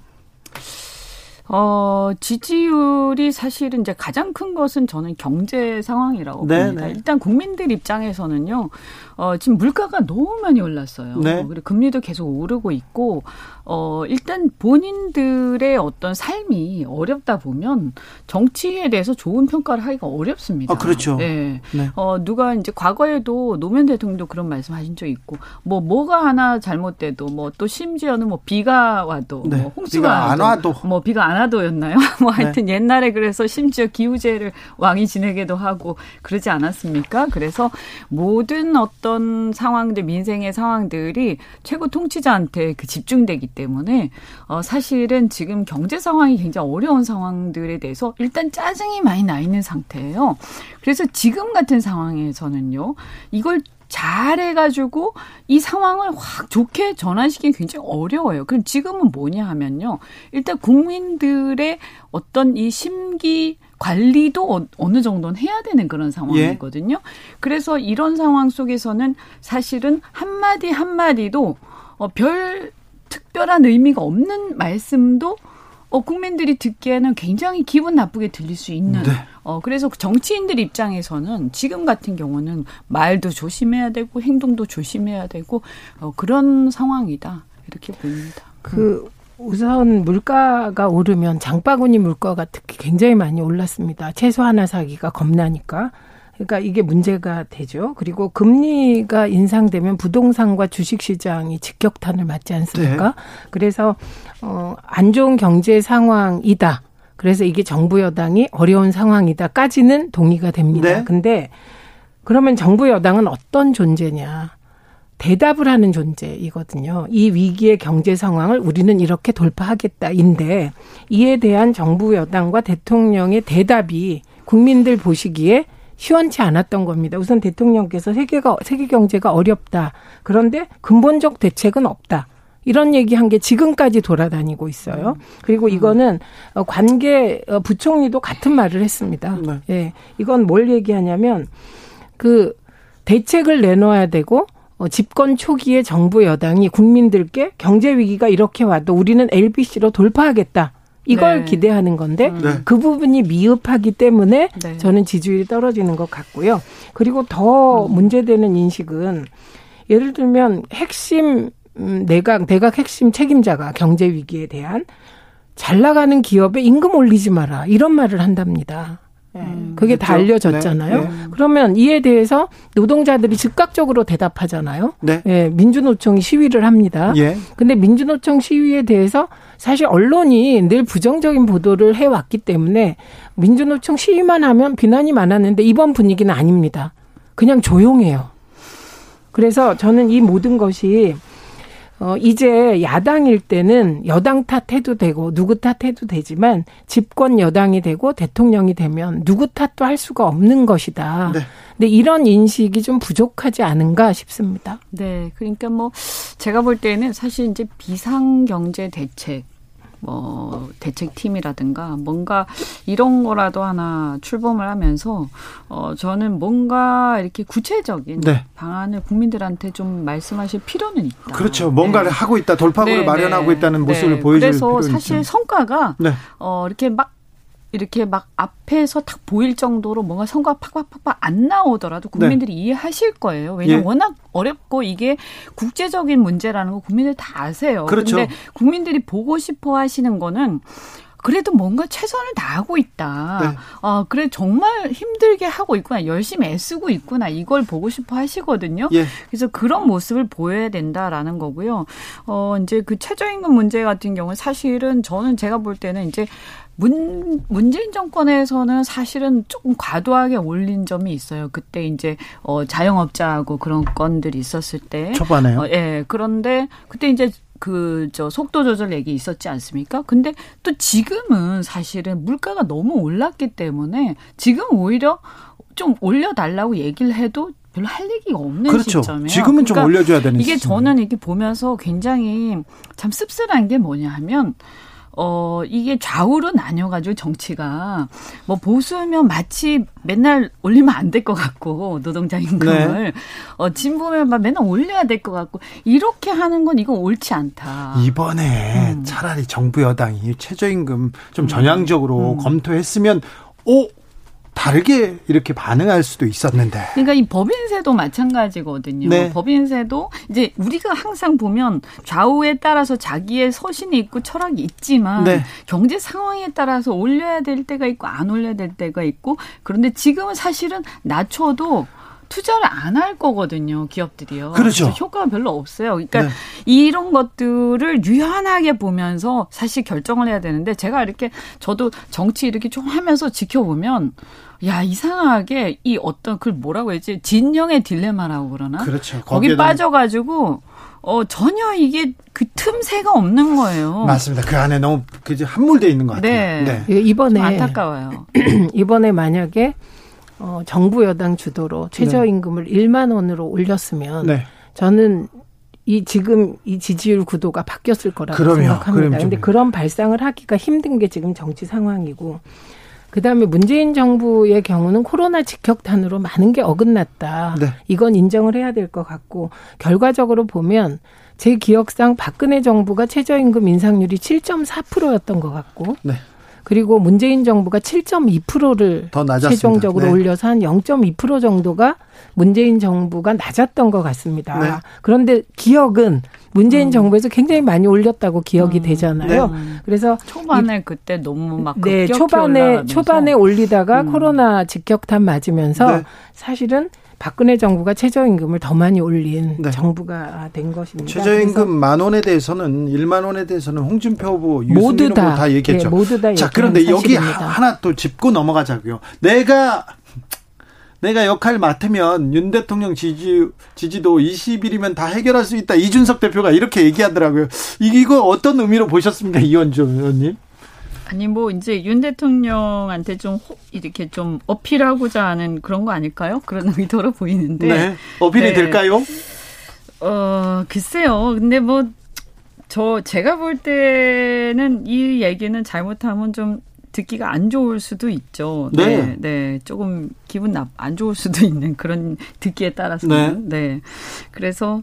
어, 지지율이 사실은 이제 가장 큰 것은 저는 경제 상황이라고 네, 봅니다. 네. 일단 국민들 입장에서는요, 어, 지금 물가가 너무 많이 올랐어요. 네. 그리고 금리도 계속 오르고 있고, 어, 일단 본인들의 어떤 삶이 어렵다 보면 정치에 대해서 좋은 평가를 하기가 어렵습니다. 아, 그렇죠. 네. 네. 어, 누가 이제 과거에도 노무현 대통령도 그런 말씀 하신 적 있고, 뭐, 뭐가 하나 잘못돼도, 뭐, 또 심지어는 뭐, 비가 와도, 네. 뭐, 홍수가 안 와도, 뭐, 비가 안 와도였나요? [LAUGHS] 뭐, 하여튼 네. 옛날에 그래서 심지어 기후제를 왕이 지내기도 하고, 그러지 않았습니까? 그래서 모든 어떤 상황들, 민생의 상황들이 최고 통치자한테 그 집중되기 때문에 어 사실은 지금 경제 상황이 굉장히 어려운 상황들에 대해서 일단 짜증이 많이 나 있는 상태예요. 그래서 지금 같은 상황에서는요. 이걸 잘해가지고 이 상황을 확 좋게 전환시키기 굉장히 어려워요. 그럼 지금은 뭐냐 하면요. 일단 국민들의 어떤 이 심기 관리도 어, 어느 정도는 해야 되는 그런 상황이거든요. 예. 그래서 이런 상황 속에서는 사실은 한마디 한마디도 어, 별 특별한 의미가 없는 말씀도 어, 국민들이 듣기에는 굉장히 기분 나쁘게 들릴 수 있는. 네. 어, 그래서 정치인들 입장에서는 지금 같은 경우는 말도 조심해야 되고 행동도 조심해야 되고 어, 그런 상황이다. 이렇게 보입니다. 그 우선 물가가 오르면 장바구니 물가가 특히 굉장히 많이 올랐습니다. 채소 하나 사기가 겁나니까. 그러니까 이게 문제가 되죠. 그리고 금리가 인상되면 부동산과 주식 시장이 직격탄을 맞지 않습니까? 네. 그래서 어안 좋은 경제 상황이다. 그래서 이게 정부 여당이 어려운 상황이다까지는 동의가 됩니다. 네. 근데 그러면 정부 여당은 어떤 존재냐? 대답을 하는 존재이거든요. 이 위기의 경제 상황을 우리는 이렇게 돌파하겠다인데 이에 대한 정부 여당과 대통령의 대답이 국민들 보시기에 시원치 않았던 겁니다. 우선 대통령께서 세계가 세계 경제가 어렵다. 그런데 근본적 대책은 없다. 이런 얘기한 게 지금까지 돌아다니고 있어요. 그리고 이거는 어, 관계 어, 부총리도 같은 말을 했습니다. 네. 예. 이건 뭘 얘기하냐면 그 대책을 내놓아야 되고 어, 집권 초기에 정부 여당이 국민들께 경제 위기가 이렇게 와도 우리는 LBC로 돌파하겠다. 이걸 네. 기대하는 건데 음. 네. 그 부분이 미흡하기 때문에 네. 저는 지지율이 떨어지는 것 같고요. 그리고 더 음. 문제되는 인식은 예를 들면 핵심 음, 내각 내각 핵심 책임자가 경제 위기에 대한 잘 나가는 기업에 임금 올리지 마라 이런 말을 한답니다. 예, 음, 그게 그렇죠? 다 알려졌잖아요. 네, 네. 그러면 이에 대해서 노동자들이 즉각적으로 대답하잖아요. 네. 예, 민주노총이 시위를 합니다. 예. 근데 민주노총 시위에 대해서 사실 언론이 늘 부정적인 보도를 해왔기 때문에 민주노총 시위만 하면 비난이 많았는데 이번 분위기는 아닙니다. 그냥 조용해요. 그래서 저는 이 모든 것이 어, 이제 야당일 때는 여당 탓해도 되고 누구 탓해도 되지만 집권 여당이 되고 대통령이 되면 누구 탓도 할 수가 없는 것이다. 네. 근데 이런 인식이 좀 부족하지 않은가 싶습니다. 네. 그러니까 뭐 제가 볼 때는 사실 이제 비상경제 대책 뭐 대책팀이라든가 뭔가 이런 거라도 하나 출범을 하면서 어 저는 뭔가 이렇게 구체적인 네. 방안을 국민들한테 좀 말씀하실 필요는 있다. 그렇죠. 뭔가를 네. 하고 있다. 돌파구를 네, 마련하고 네. 있다는 모습을 네. 보여줄 그래서 사실 있죠. 성과가 네. 어 이렇게 막 이렇게 막 앞에서 탁 보일 정도로 뭔가 성과가 팍팍팍팍 안 나오더라도 국민들이 네. 이해하실 거예요. 왜냐하면 예. 워낙 어렵고 이게 국제적인 문제라는 거 국민들 다 아세요. 그렇죠. 근데 국민들이 보고 싶어 하시는 거는 그래도 뭔가 최선을 다하고 있다. 네. 아, 그래 정말 힘들게 하고 있구나. 열심히 애쓰고 있구나. 이걸 보고 싶어 하시거든요. 예. 그래서 그런 모습을 보여야 된다라는 거고요. 어, 이제 그 최저임금 문제 같은 경우는 사실은 저는 제가 볼 때는 이제 문, 문재인 정권에서는 사실은 조금 과도하게 올린 점이 있어요. 그때 이제, 어, 자영업자하고 그런 건들이 있었을 때. 초반에요? 어, 예. 그런데 그때 이제 그, 저, 속도 조절 얘기 있었지 않습니까? 근데 또 지금은 사실은 물가가 너무 올랐기 때문에 지금 오히려 좀 올려달라고 얘기를 해도 별로 할 얘기가 없는 그렇죠. 시점이에요. 지금은 그러니까 좀 올려줘야 되는 이게 시점. 저는 이렇게 보면서 굉장히 참 씁쓸한 게 뭐냐 하면 어, 이게 좌우로 나뉘어가지고 정치가 뭐 보수면 마치 맨날 올리면 안 될 것 같고 노동자 임금을 네. 어, 진보면 막 맨날 올려야 될 것 같고 이렇게 하는 건 이건 옳지 않다. 이번에 음. 차라리 정부 여당이 최저임금 좀 전향적으로 음. 검토했으면 오 다르게 이렇게 반응할 수도 있었는데. 그러니까 이 법인세도 마찬가지거든요. 네. 법인세도 이제 우리가 항상 보면 좌우에 따라서 자기의 서신이 있고 철학이 있지만 네. 경제 상황에 따라서 올려야 될 때가 있고 안 올려야 될 때가 있고 그런데 지금은 사실은 낮춰도 투자를 안 할 거거든요, 기업들이요. 그렇죠. 효과가 별로 없어요. 그러니까 네. 이런 것들을 유연하게 보면서 사실 결정을 해야 되는데 제가 이렇게 저도 정치 이렇게 좀 하면서 지켜보면 야 이상하게 이 어떤 그 뭐라고 했지 진영의 딜레마라고 그러나 그렇죠. 거기 빠져가지고 어 전혀 이게 그 틈새가 없는 거예요. 맞습니다. 그 안에 너무 그 함몰돼 있는 것 같아요. 네, 네. 예, 이번에 안타까워요. [CLEARS THROAT] 이번에 만약에 어, 정부 여당 주도로 최저임금을 네. 1만 원으로 올렸으면 네. 저는 이 지금 이 지지율 구도가 바뀌었을 거라고 그럼요. 생각합니다. 그런데 그런 발상을 하기가 힘든 게 지금 정치 상황이고 그다음에 문재인 정부의 경우는 코로나 직격탄으로 많은 게 어긋났다. 네. 이건 인정을 해야 될 것 같고 결과적으로 보면 제 기억상 박근혜 정부가 최저임금 인상률이 7.4%였던 것 같고 네. 그리고 문재인 정부가 7.2%를 더 최종적으로 네. 올려서 한 0.2% 정도가 문재인 정부가 낮았던 것 같습니다. 네. 그런데 기억은 문재인 음. 정부에서 굉장히 많이 올렸다고 기억이 음. 되잖아요. 네. 그래서 초반에 이, 그때 너무 막 네, 초반에 올라가면서. 초반에 올리다가 음. 코로나 직격탄 맞으면서 네. 사실은 박근혜 정부가 최저임금을 더 많이 올린 네. 정부가 된 것입니다. 최저임금 만 원에 대해서는 1만 원에 대해서는 홍준표 후보, 유승민 후보 다 얘기했죠. 네, 모두 다 자, 그런데 여기 하나 또 짚고 넘어가자고요. 내가 내가 역할 맡으면 윤 대통령 지지 지지도 20일이면 다 해결할 수 있다. 이준석 대표가 이렇게 얘기하더라고요. 이거 어떤 의미로 보셨습니까, 이원주 의원님? 아니 뭐 이제 윤 대통령한테 좀 이렇게 좀 어필하고자 하는 그런 거 아닐까요? 그런 의도로 보이는데. 네. 어필이 네. 될까요? 어 글쎄요. 근데 뭐 저 제가 볼 때는 이 얘기는 잘못하면 좀 듣기가 안 좋을 수도 있죠. 네. 네. 네. 조금 기분 나, 안 좋을 수도 있는 그런 듣기에 따라서는. 네. 네. 그래서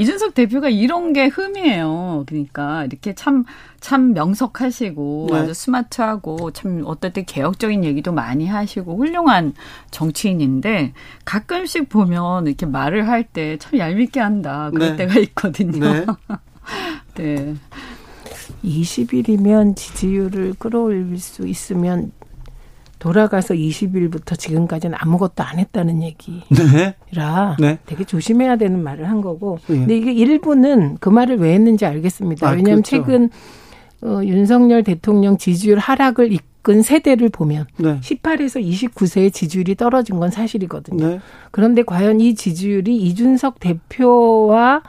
이준석 대표가 이런 게 흠이에요. 그러니까 이렇게 참, 참 명석하시고 네. 아주 스마트하고 참 어떨 때 개혁적인 얘기도 많이 하시고 훌륭한 정치인인데 가끔씩 보면 이렇게 말을 할 때 참 얄밉게 한다. 그럴 네. 때가 있거든요. 네. [LAUGHS] 네. 20일이면 지지율을 끌어올릴 수 있으면 돌아가서 20일부터 지금까지는 아무것도 안 했다는 얘기라 네. 네. 되게 조심해야 되는 말을 한 거고. 네. 근데 이게 일부는 그 말을 왜 했는지 알겠습니다. 아, 왜냐하면 그렇죠. 최근 어, 윤석열 대통령 지지율 하락을 이끈 세대를 보면 네. 18에서 29세의 지지율이 떨어진 건 사실이거든요. 네. 그런데 과연 이 지지율이 이준석 대표와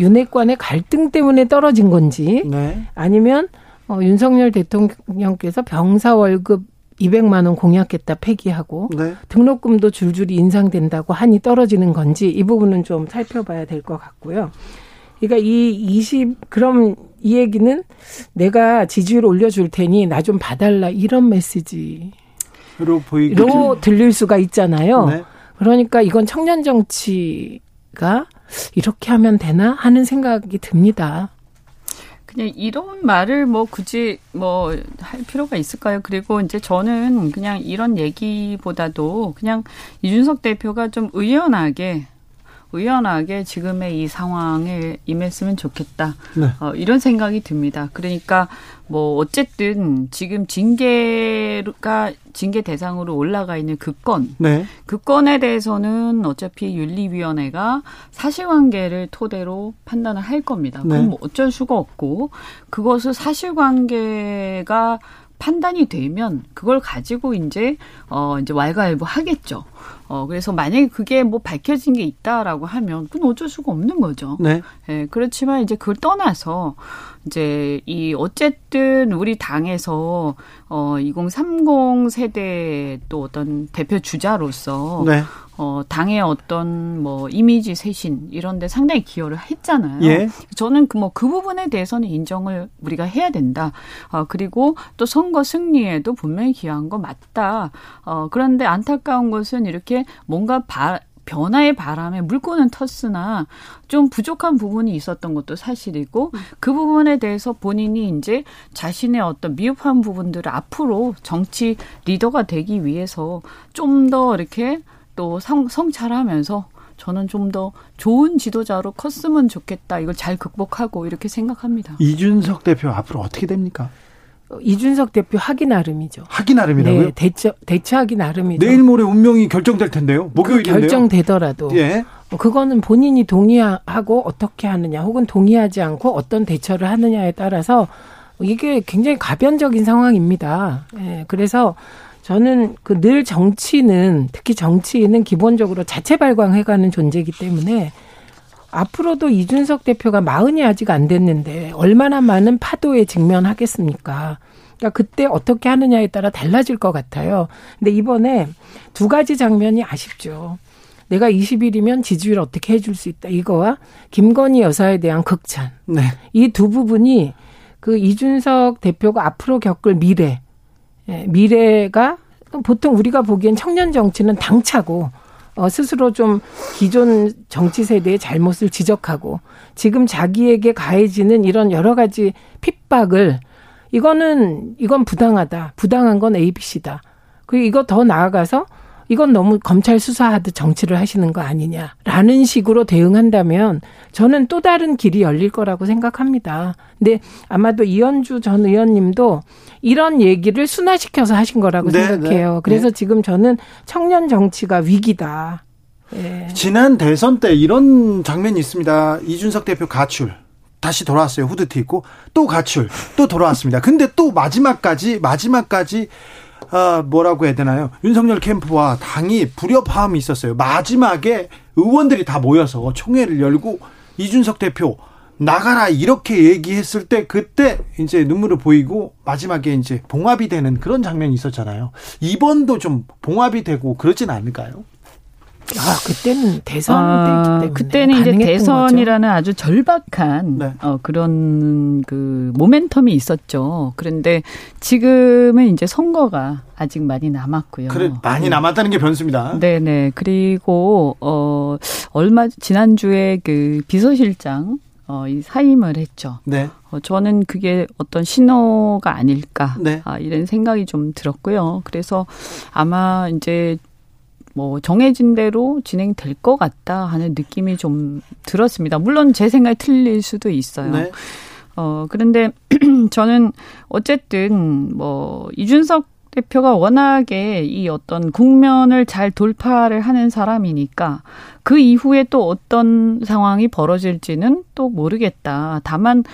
윤핵관의 갈등 때문에 떨어진 건지 네. 아니면 어, 윤석열 대통령께서 병사 월급 200만 원 공약했다 폐기하고 네. 등록금도 줄줄이 인상된다고 하니 떨어지는 건지 이 부분은 좀 살펴봐야 될 것 같고요. 그러니까 이 20, 그럼 이 얘기는 내가 지지율 올려줄 테니 나 좀 봐달라 이런 메시지로 보이로 들릴 수가 있잖아요. 네. 그러니까 이건 청년 정치가 이렇게 하면 되나 하는 생각이 듭니다. 그냥 이런 말을 뭐 굳이 뭐 할 필요가 있을까요? 그리고 이제 저는 그냥 이런 얘기보다도 그냥 이준석 대표가 좀 의연하게 의연하게 지금의 이 상황에 임했으면 좋겠다. 네. 어, 이런 생각이 듭니다. 그러니까 뭐 어쨌든 지금 징계가 징계 대상으로 올라가 있는 그 건, 네. 그 건에 대해서는 어차피 윤리위원회가 사실관계를 토대로 판단을 할 겁니다. 네. 그럼 뭐 어쩔 수가 없고 그것을 사실관계가 판단이 되면 그걸 가지고 이제 어 이제 왈가왈부 하겠죠. 어 그래서 만약에 그게 뭐 밝혀진 게 있다라고 하면 그건 어쩔 수가 없는 거죠. 네. 예, 그렇지만 이제 그걸 떠나서 이제 이 어쨌든 우리 당에서 어 2030 세대 또 어떤 대표 주자로서 네. 어, 당의 어떤 뭐 이미지 쇄신 이런 데 상당히 기여를 했잖아요. 예. 저는 그 뭐그 그 부분에 대해서는 인정을 우리가 해야 된다. 어, 그리고 또 선거 승리에도 분명히 기여한 거 맞다. 어, 그런데 안타까운 것은 이렇게 뭔가 바, 변화의 바람에 물꼬는 텄으나 좀 부족한 부분이 있었던 것도 사실이고 그 부분에 대해서 본인이 이제 자신의 어떤 미흡한 부분들을 앞으로 정치 리더가 되기 위해서 좀 더 이렇게 또 성, 성찰하면서 저는 좀 더 좋은 지도자로 컸으면 좋겠다. 이걸 잘 극복하고 이렇게 생각합니다. 이준석 대표 앞으로 어떻게 됩니까? 어, 이준석 대표 하기 나름이죠. 하기 나름이라고요? 네, 대처 대처하기 나름이죠. 내일 모레 운명이 결정될 텐데요. 목요일인데요. 결정되더라도 예. 어, 그거는 본인이 동의하고 어떻게 하느냐, 혹은 동의하지 않고 어떤 대처를 하느냐에 따라서 이게 굉장히 가변적인 상황입니다. 예, 그래서 저는 그 늘 정치는 특히 정치인은 기본적으로 자체 발광해가는 존재이기 때문에 앞으로도 이준석 대표가 마흔이 아직 안 됐는데 얼마나 많은 파도에 직면하겠습니까? 그러니까 그때 어떻게 하느냐에 따라 달라질 것 같아요. 근데 이번에 두 가지 장면이 아쉽죠. 내가 20일이면 지지율 어떻게 해줄 수 있다. 이거와 김건희 여사에 대한 극찬. 네. 이 두 부분이 그 이준석 대표가 앞으로 겪을 미래, 예, 미래가 보통 우리가 보기엔 청년 정치는 당차고 어, 스스로 좀 기존 정치 세대의 잘못을 지적하고 지금 자기에게 가해지는 이런 여러 가지 핍박을 이거는 이건 부당하다. 부당한 건 ABC다. 그리고 이거 더 나아가서 이건 너무 검찰 수사하듯 정치를 하시는 거 아니냐라는 식으로 대응한다면 저는 또 다른 길이 열릴 거라고 생각합니다. 근데 아마도 이현주 전 의원님도 이런 얘기를 순화시켜서 하신 거라고 네, 생각해요. 네, 그래서 네. 지금 저는 청년 정치가 위기다. 네. 지난 대선 때 이런 장면이 있습니다. 이준석 대표 가출. 다시 돌아왔어요. 후드티 입고 또 가출. 또 돌아왔습니다. 근데 또 마지막까지 마지막까지 아, 뭐라고 해야 되나요? 윤석열 캠프와 당이 불협화음이 있었어요. 마지막에 의원들이 다 모여서 총회를 열고 이준석 대표 나가라 이렇게 얘기했을 때 그때 이제 눈물을 보이고 마지막에 이제 봉합이 되는 그런 장면이 있었잖아요. 이번도 좀 봉합이 되고 그러진 않을까요? 아, 그때는 대선 아, 때문에 그때는 이제 대선이라는 거죠. 아주 절박한 네. 어, 그런 그 모멘텀이 있었죠. 그런데 지금은 이제 선거가 아직 많이 남았고요. 그래 많이 남았다는 게 변수입니다. 네 네. 그리고 어 얼마 지난주에 그 비서실장 어, 이 사임을 했죠. 네. 어, 저는 그게 어떤 신호가 아닐까 네. 아, 이런 생각이 좀 들었고요. 그래서 아마 이제 뭐 정해진 대로 진행될 것 같다 하는 느낌이 좀 들었습니다. 물론 제 생각이 틀릴 수도 있어요. 네. 어, 그런데 [CLEARS THROAT] 저는 어쨌든 뭐 이준석 대표가 워낙에 이 어떤 국면을 잘 돌파를 하는 사람이니까 그 이후에 또 어떤 상황이 벌어질지는 또 모르겠다. 다만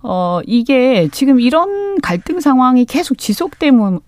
어 이게 지금 이런 갈등 상황이 계속 지속되면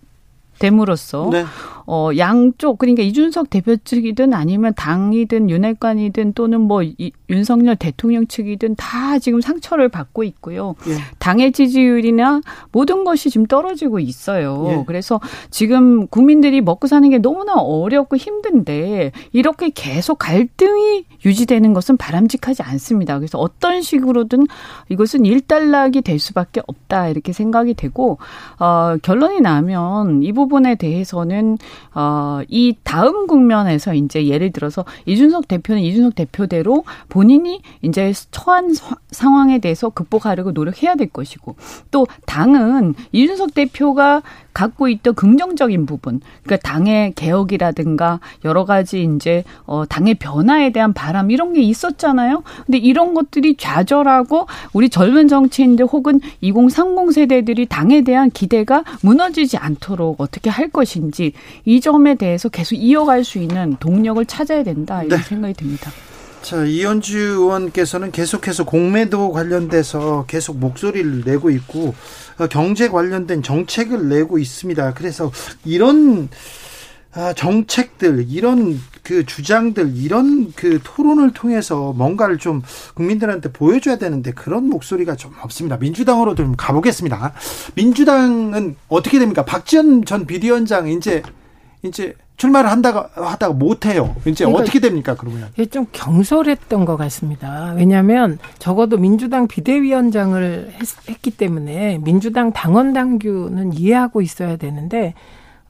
됨으로써 네. 어 양쪽 그러니까 이준석 대표 측이든 아니면 당이든 윤핵관이든 또는 뭐 이, 윤석열 대통령 측이든 다 지금 상처를 받고 있고요. 예. 당의 지지율이나 모든 것이 지금 떨어지고 있어요. 예. 그래서 지금 국민들이 먹고 사는 게 너무나 어렵고 힘든데 이렇게 계속 갈등이 유지되는 것은 바람직하지 않습니다. 그래서 어떤 식으로든 이것은 일단락이 될 수밖에 없다 이렇게 생각이 되고 어 결론이 나면 이 부분에 대해서는 어, 이 다음 국면에서 이제 예를 들어서 이준석 대표는 이준석 대표대로 본인이 이제 처한 상황에 대해서 극복하려고 노력해야 될 것이고 또 당은 이준석 대표가 갖고 있던 긍정적인 부분, 그러니까 당의 개혁이라든가 여러 가지 이제 어 당의 변화에 대한 바람 이런 게 있었잖아요. 근데 이런 것들이 좌절하고 우리 젊은 정치인들 혹은 2030 세대들이 당에 대한 기대가 무너지지 않도록 어떻게 할 것인지 이 점에 대해서 계속 이어갈 수 있는 동력을 찾아야 된다 이런 네. 생각이 듭니다. 자, 이현주 의원께서는 계속해서 공매도 관련돼서 계속 목소리를 내고 있고 어, 경제 관련된 정책을 내고 있습니다. 그래서 이런 아, 정책들, 이런 그 주장들, 이런 그 토론을 통해서 뭔가를 좀 국민들한테 보여줘야 되는데 그런 목소리가 좀 없습니다. 민주당으로 좀 가보겠습니다. 민주당은 어떻게 됩니까? 박지원 전 비대위원장 이제 이제 출마를 한다가 하다가 못 해요. 이제 그러니까 어떻게 됩니까? 그러면? 좀 경솔했던 것 같습니다. 왜냐하면 적어도 민주당 비대위원장을 했, 기 때문에 민주당 당원 당규는 이해하고 있어야 되는데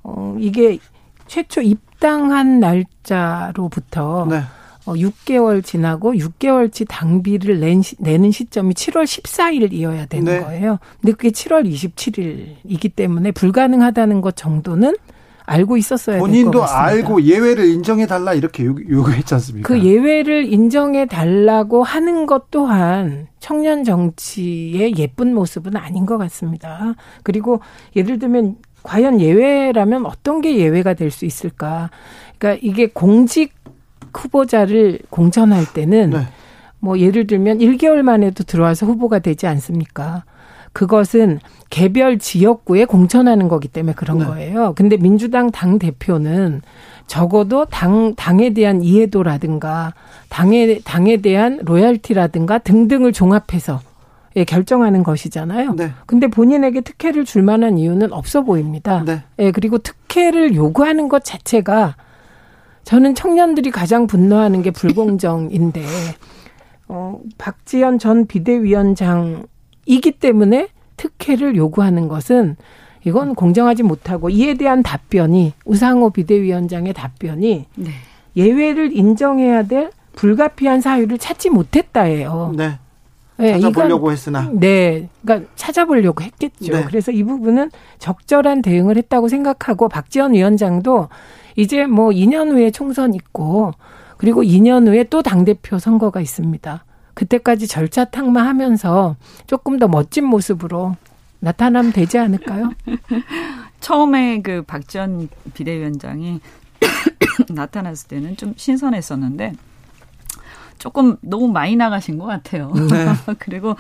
어 이게 최초 입당한 날짜로부터 네. 어, 6개월 지나고 6개월치 당비를 낸, 내는 시점이 7월 14일이어야 되는 네. 거예요. 근데 그게 7월 27일이기 때문에 불가능하다는 것 정도는 알고 있었어야. 본인도 알고 예외를 인정해 달라 이렇게 요구했지 않습니까? 그 예외를 인정해 달라고 하는 것 또한 청년 정치의 예쁜 모습은 아닌 것 같습니다. 그리고 예를 들면 과연 예외라면 어떤 게 예외가 될 수 있을까? 그러니까 이게 공직 후보자를 공천할 때는 네. 뭐 예를 들면 1개월 만에도 들어와서 후보가 되지 않습니까? 그것은 개별 지역구에 공천하는 거기 때문에 그런 네. 거예요. 근데 민주당 당 대표는 적어도 당 당에 대한 이해도라든가 당에 당에 대한 로열티라든가 등등을 종합해서 예, 결정하는 것이잖아요. 네. 근데 본인에게 특혜를 줄 만한 이유는 없어 보입니다. 네. 예, 그리고 특혜를 요구하는 것 자체가 저는 청년들이 가장 분노하는 게 불공정인데 어 박지현 전 비대위원장 이기 때문에 특혜를 요구하는 것은 이건 공정하지 못하고 이에 대한 답변이 우상호 비대위원장의 답변이 네. 예외를 인정해야 될 불가피한 사유를 찾지 못했다예요. 네. 네, 찾아보려고 이건, 했으나. 네. 그러니까 찾아보려고 했겠죠. 네. 그래서 이 부분은 적절한 대응을 했다고 생각하고 박지원 위원장도 이제 뭐 2년 후에 총선 있고 그리고 2년 후에 또 당대표 선거가 있습니다. 그때까지 절차 탕마하면서 조금 더 멋진 모습으로 나타나면 되지 않을까요? [LAUGHS] 처음에 그 박지원 비대위원장이 [COUGHS] 나타났을 때는 좀 신선했었는데 조금 너무 많이 나가신 것 같아요. 네. [LAUGHS] 그리고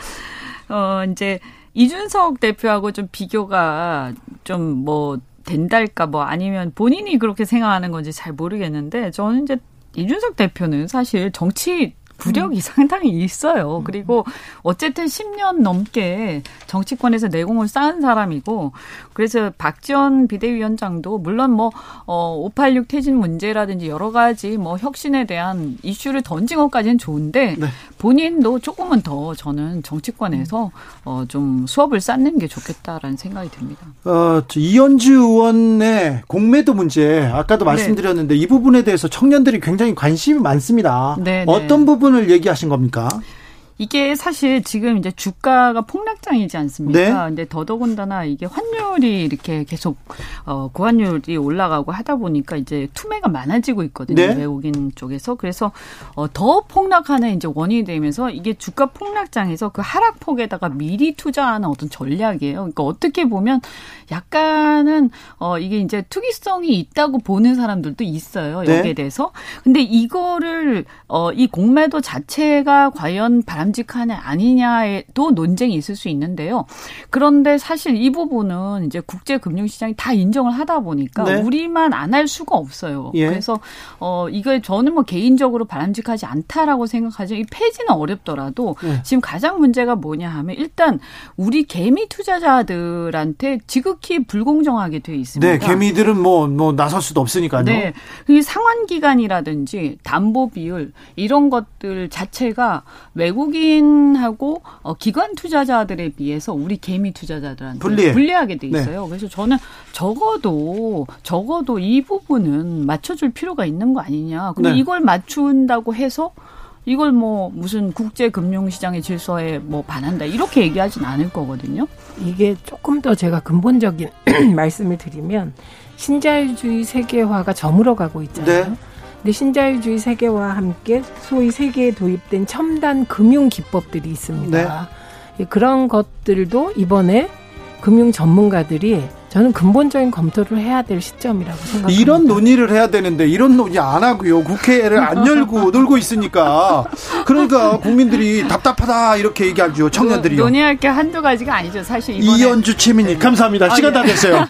어 이제 이준석 대표하고 좀 비교가 좀뭐 된달까 뭐 아니면 본인이 그렇게 생각하는 건지 잘 모르겠는데 저는 이제 이준석 대표는 사실 정치 부력이 상당히 있어요. 그리고 어쨌든 10년 넘게 정치권에서 내공을 쌓은 사람이고 그래서 박지원 비대위원장도 물론 뭐 어, 586 퇴진 문제라든지 여러 가지 뭐 혁신에 대한 이슈를 던진 것까지는 좋은데 네. 본인도 조금은 더 저는 정치권에서 어, 좀 수업을 쌓는 게 좋겠다라는 생각이 듭니다. 어, 저 이현주 의원의 공매도 문제 아까도 네. 말씀드렸는데 이 부분에 대해서 청년들이 굉장히 관심이 많습니다. 네, 네. 어떤 부분을 얘기하신 겁니까? 이게 사실 지금 이제 주가가 폭락장이지 않습니까? 네. 근데 더더군다나 이게 환율이 이렇게 계속 어 고환율이 올라가고 하다 보니까 이제 투매가 많아지고 있거든요. 네. 외국인 쪽에서. 그래서 어더 폭락하는 이제 원인이 되면서 이게 주가 폭락장에서 그 하락폭에다가 미리 투자하는 어떤 전략이에요. 그러니까 어떻게 보면 약간은 어 이게 이제 투기성이 있다고 보는 사람들도 있어요. 네. 여기에 대해서. 근데 이거를 어이 공매도 자체가 과연 바람 직하냐 아니냐에도 논쟁이 있을 수 있는데요. 그런데 사실 이 부분은 이제 국제 금융 시장이 다 인정을 하다 보니까 네. 우리만 안 할 수가 없어요. 예. 그래서 어 이거 저는 뭐 개인적으로 바람직하지 않다라고 생각하죠. 이 폐지는 어렵더라도 네. 지금 가장 문제가 뭐냐 하면 일단 우리 개미 투자자들한테 지극히 불공정하게 돼 있습니다. 네, 개미들은 뭐, 뭐, 나설 수도 없으니까요. 네. 이 상환 기간이라든지 담보 비율 이런 것들 자체가 외국인 하고 어, 기관 투자자들에 비해서 우리 개미 투자자들한테 불리해. 불리하게 돼 네. 있어요. 그래서 저는 적어도 적어도 이 부분은 맞춰줄 필요가 있는 거 아니냐. 근데 네. 이걸 맞춘다고 해서 이걸 뭐 무슨 국제 금융 시장의 질서에 뭐 반한다 이렇게 얘기하진 않을 거거든요. 이게 조금 더 제가 근본적인 [CLEARS THROAT] 말씀을 드리면 신자유주의 세계화가 저물어가고 있잖아요. 네. 근데 신자유주의 세계화와 함께 소위 세계에 도입된 첨단 금융 기법들이 있습니다. 예, 그런 것들도 이번에 금융 전문가들이 저는 근본적인 검토를 해야 될 시점이라고 생각합니다. 이런 논의를 해야 되는데 이런 논의 안 하고요. 국회를 안 열고 [LAUGHS] 놀고 있으니까. 그러니까 국민들이 답답하다 이렇게 얘기하죠. 청년들이요. 논의할 게 한두 가지가 아니죠. 사실 이번에 이현주 최민희 감사합니다. 아, 시간 예. 다 됐어요. [LAUGHS]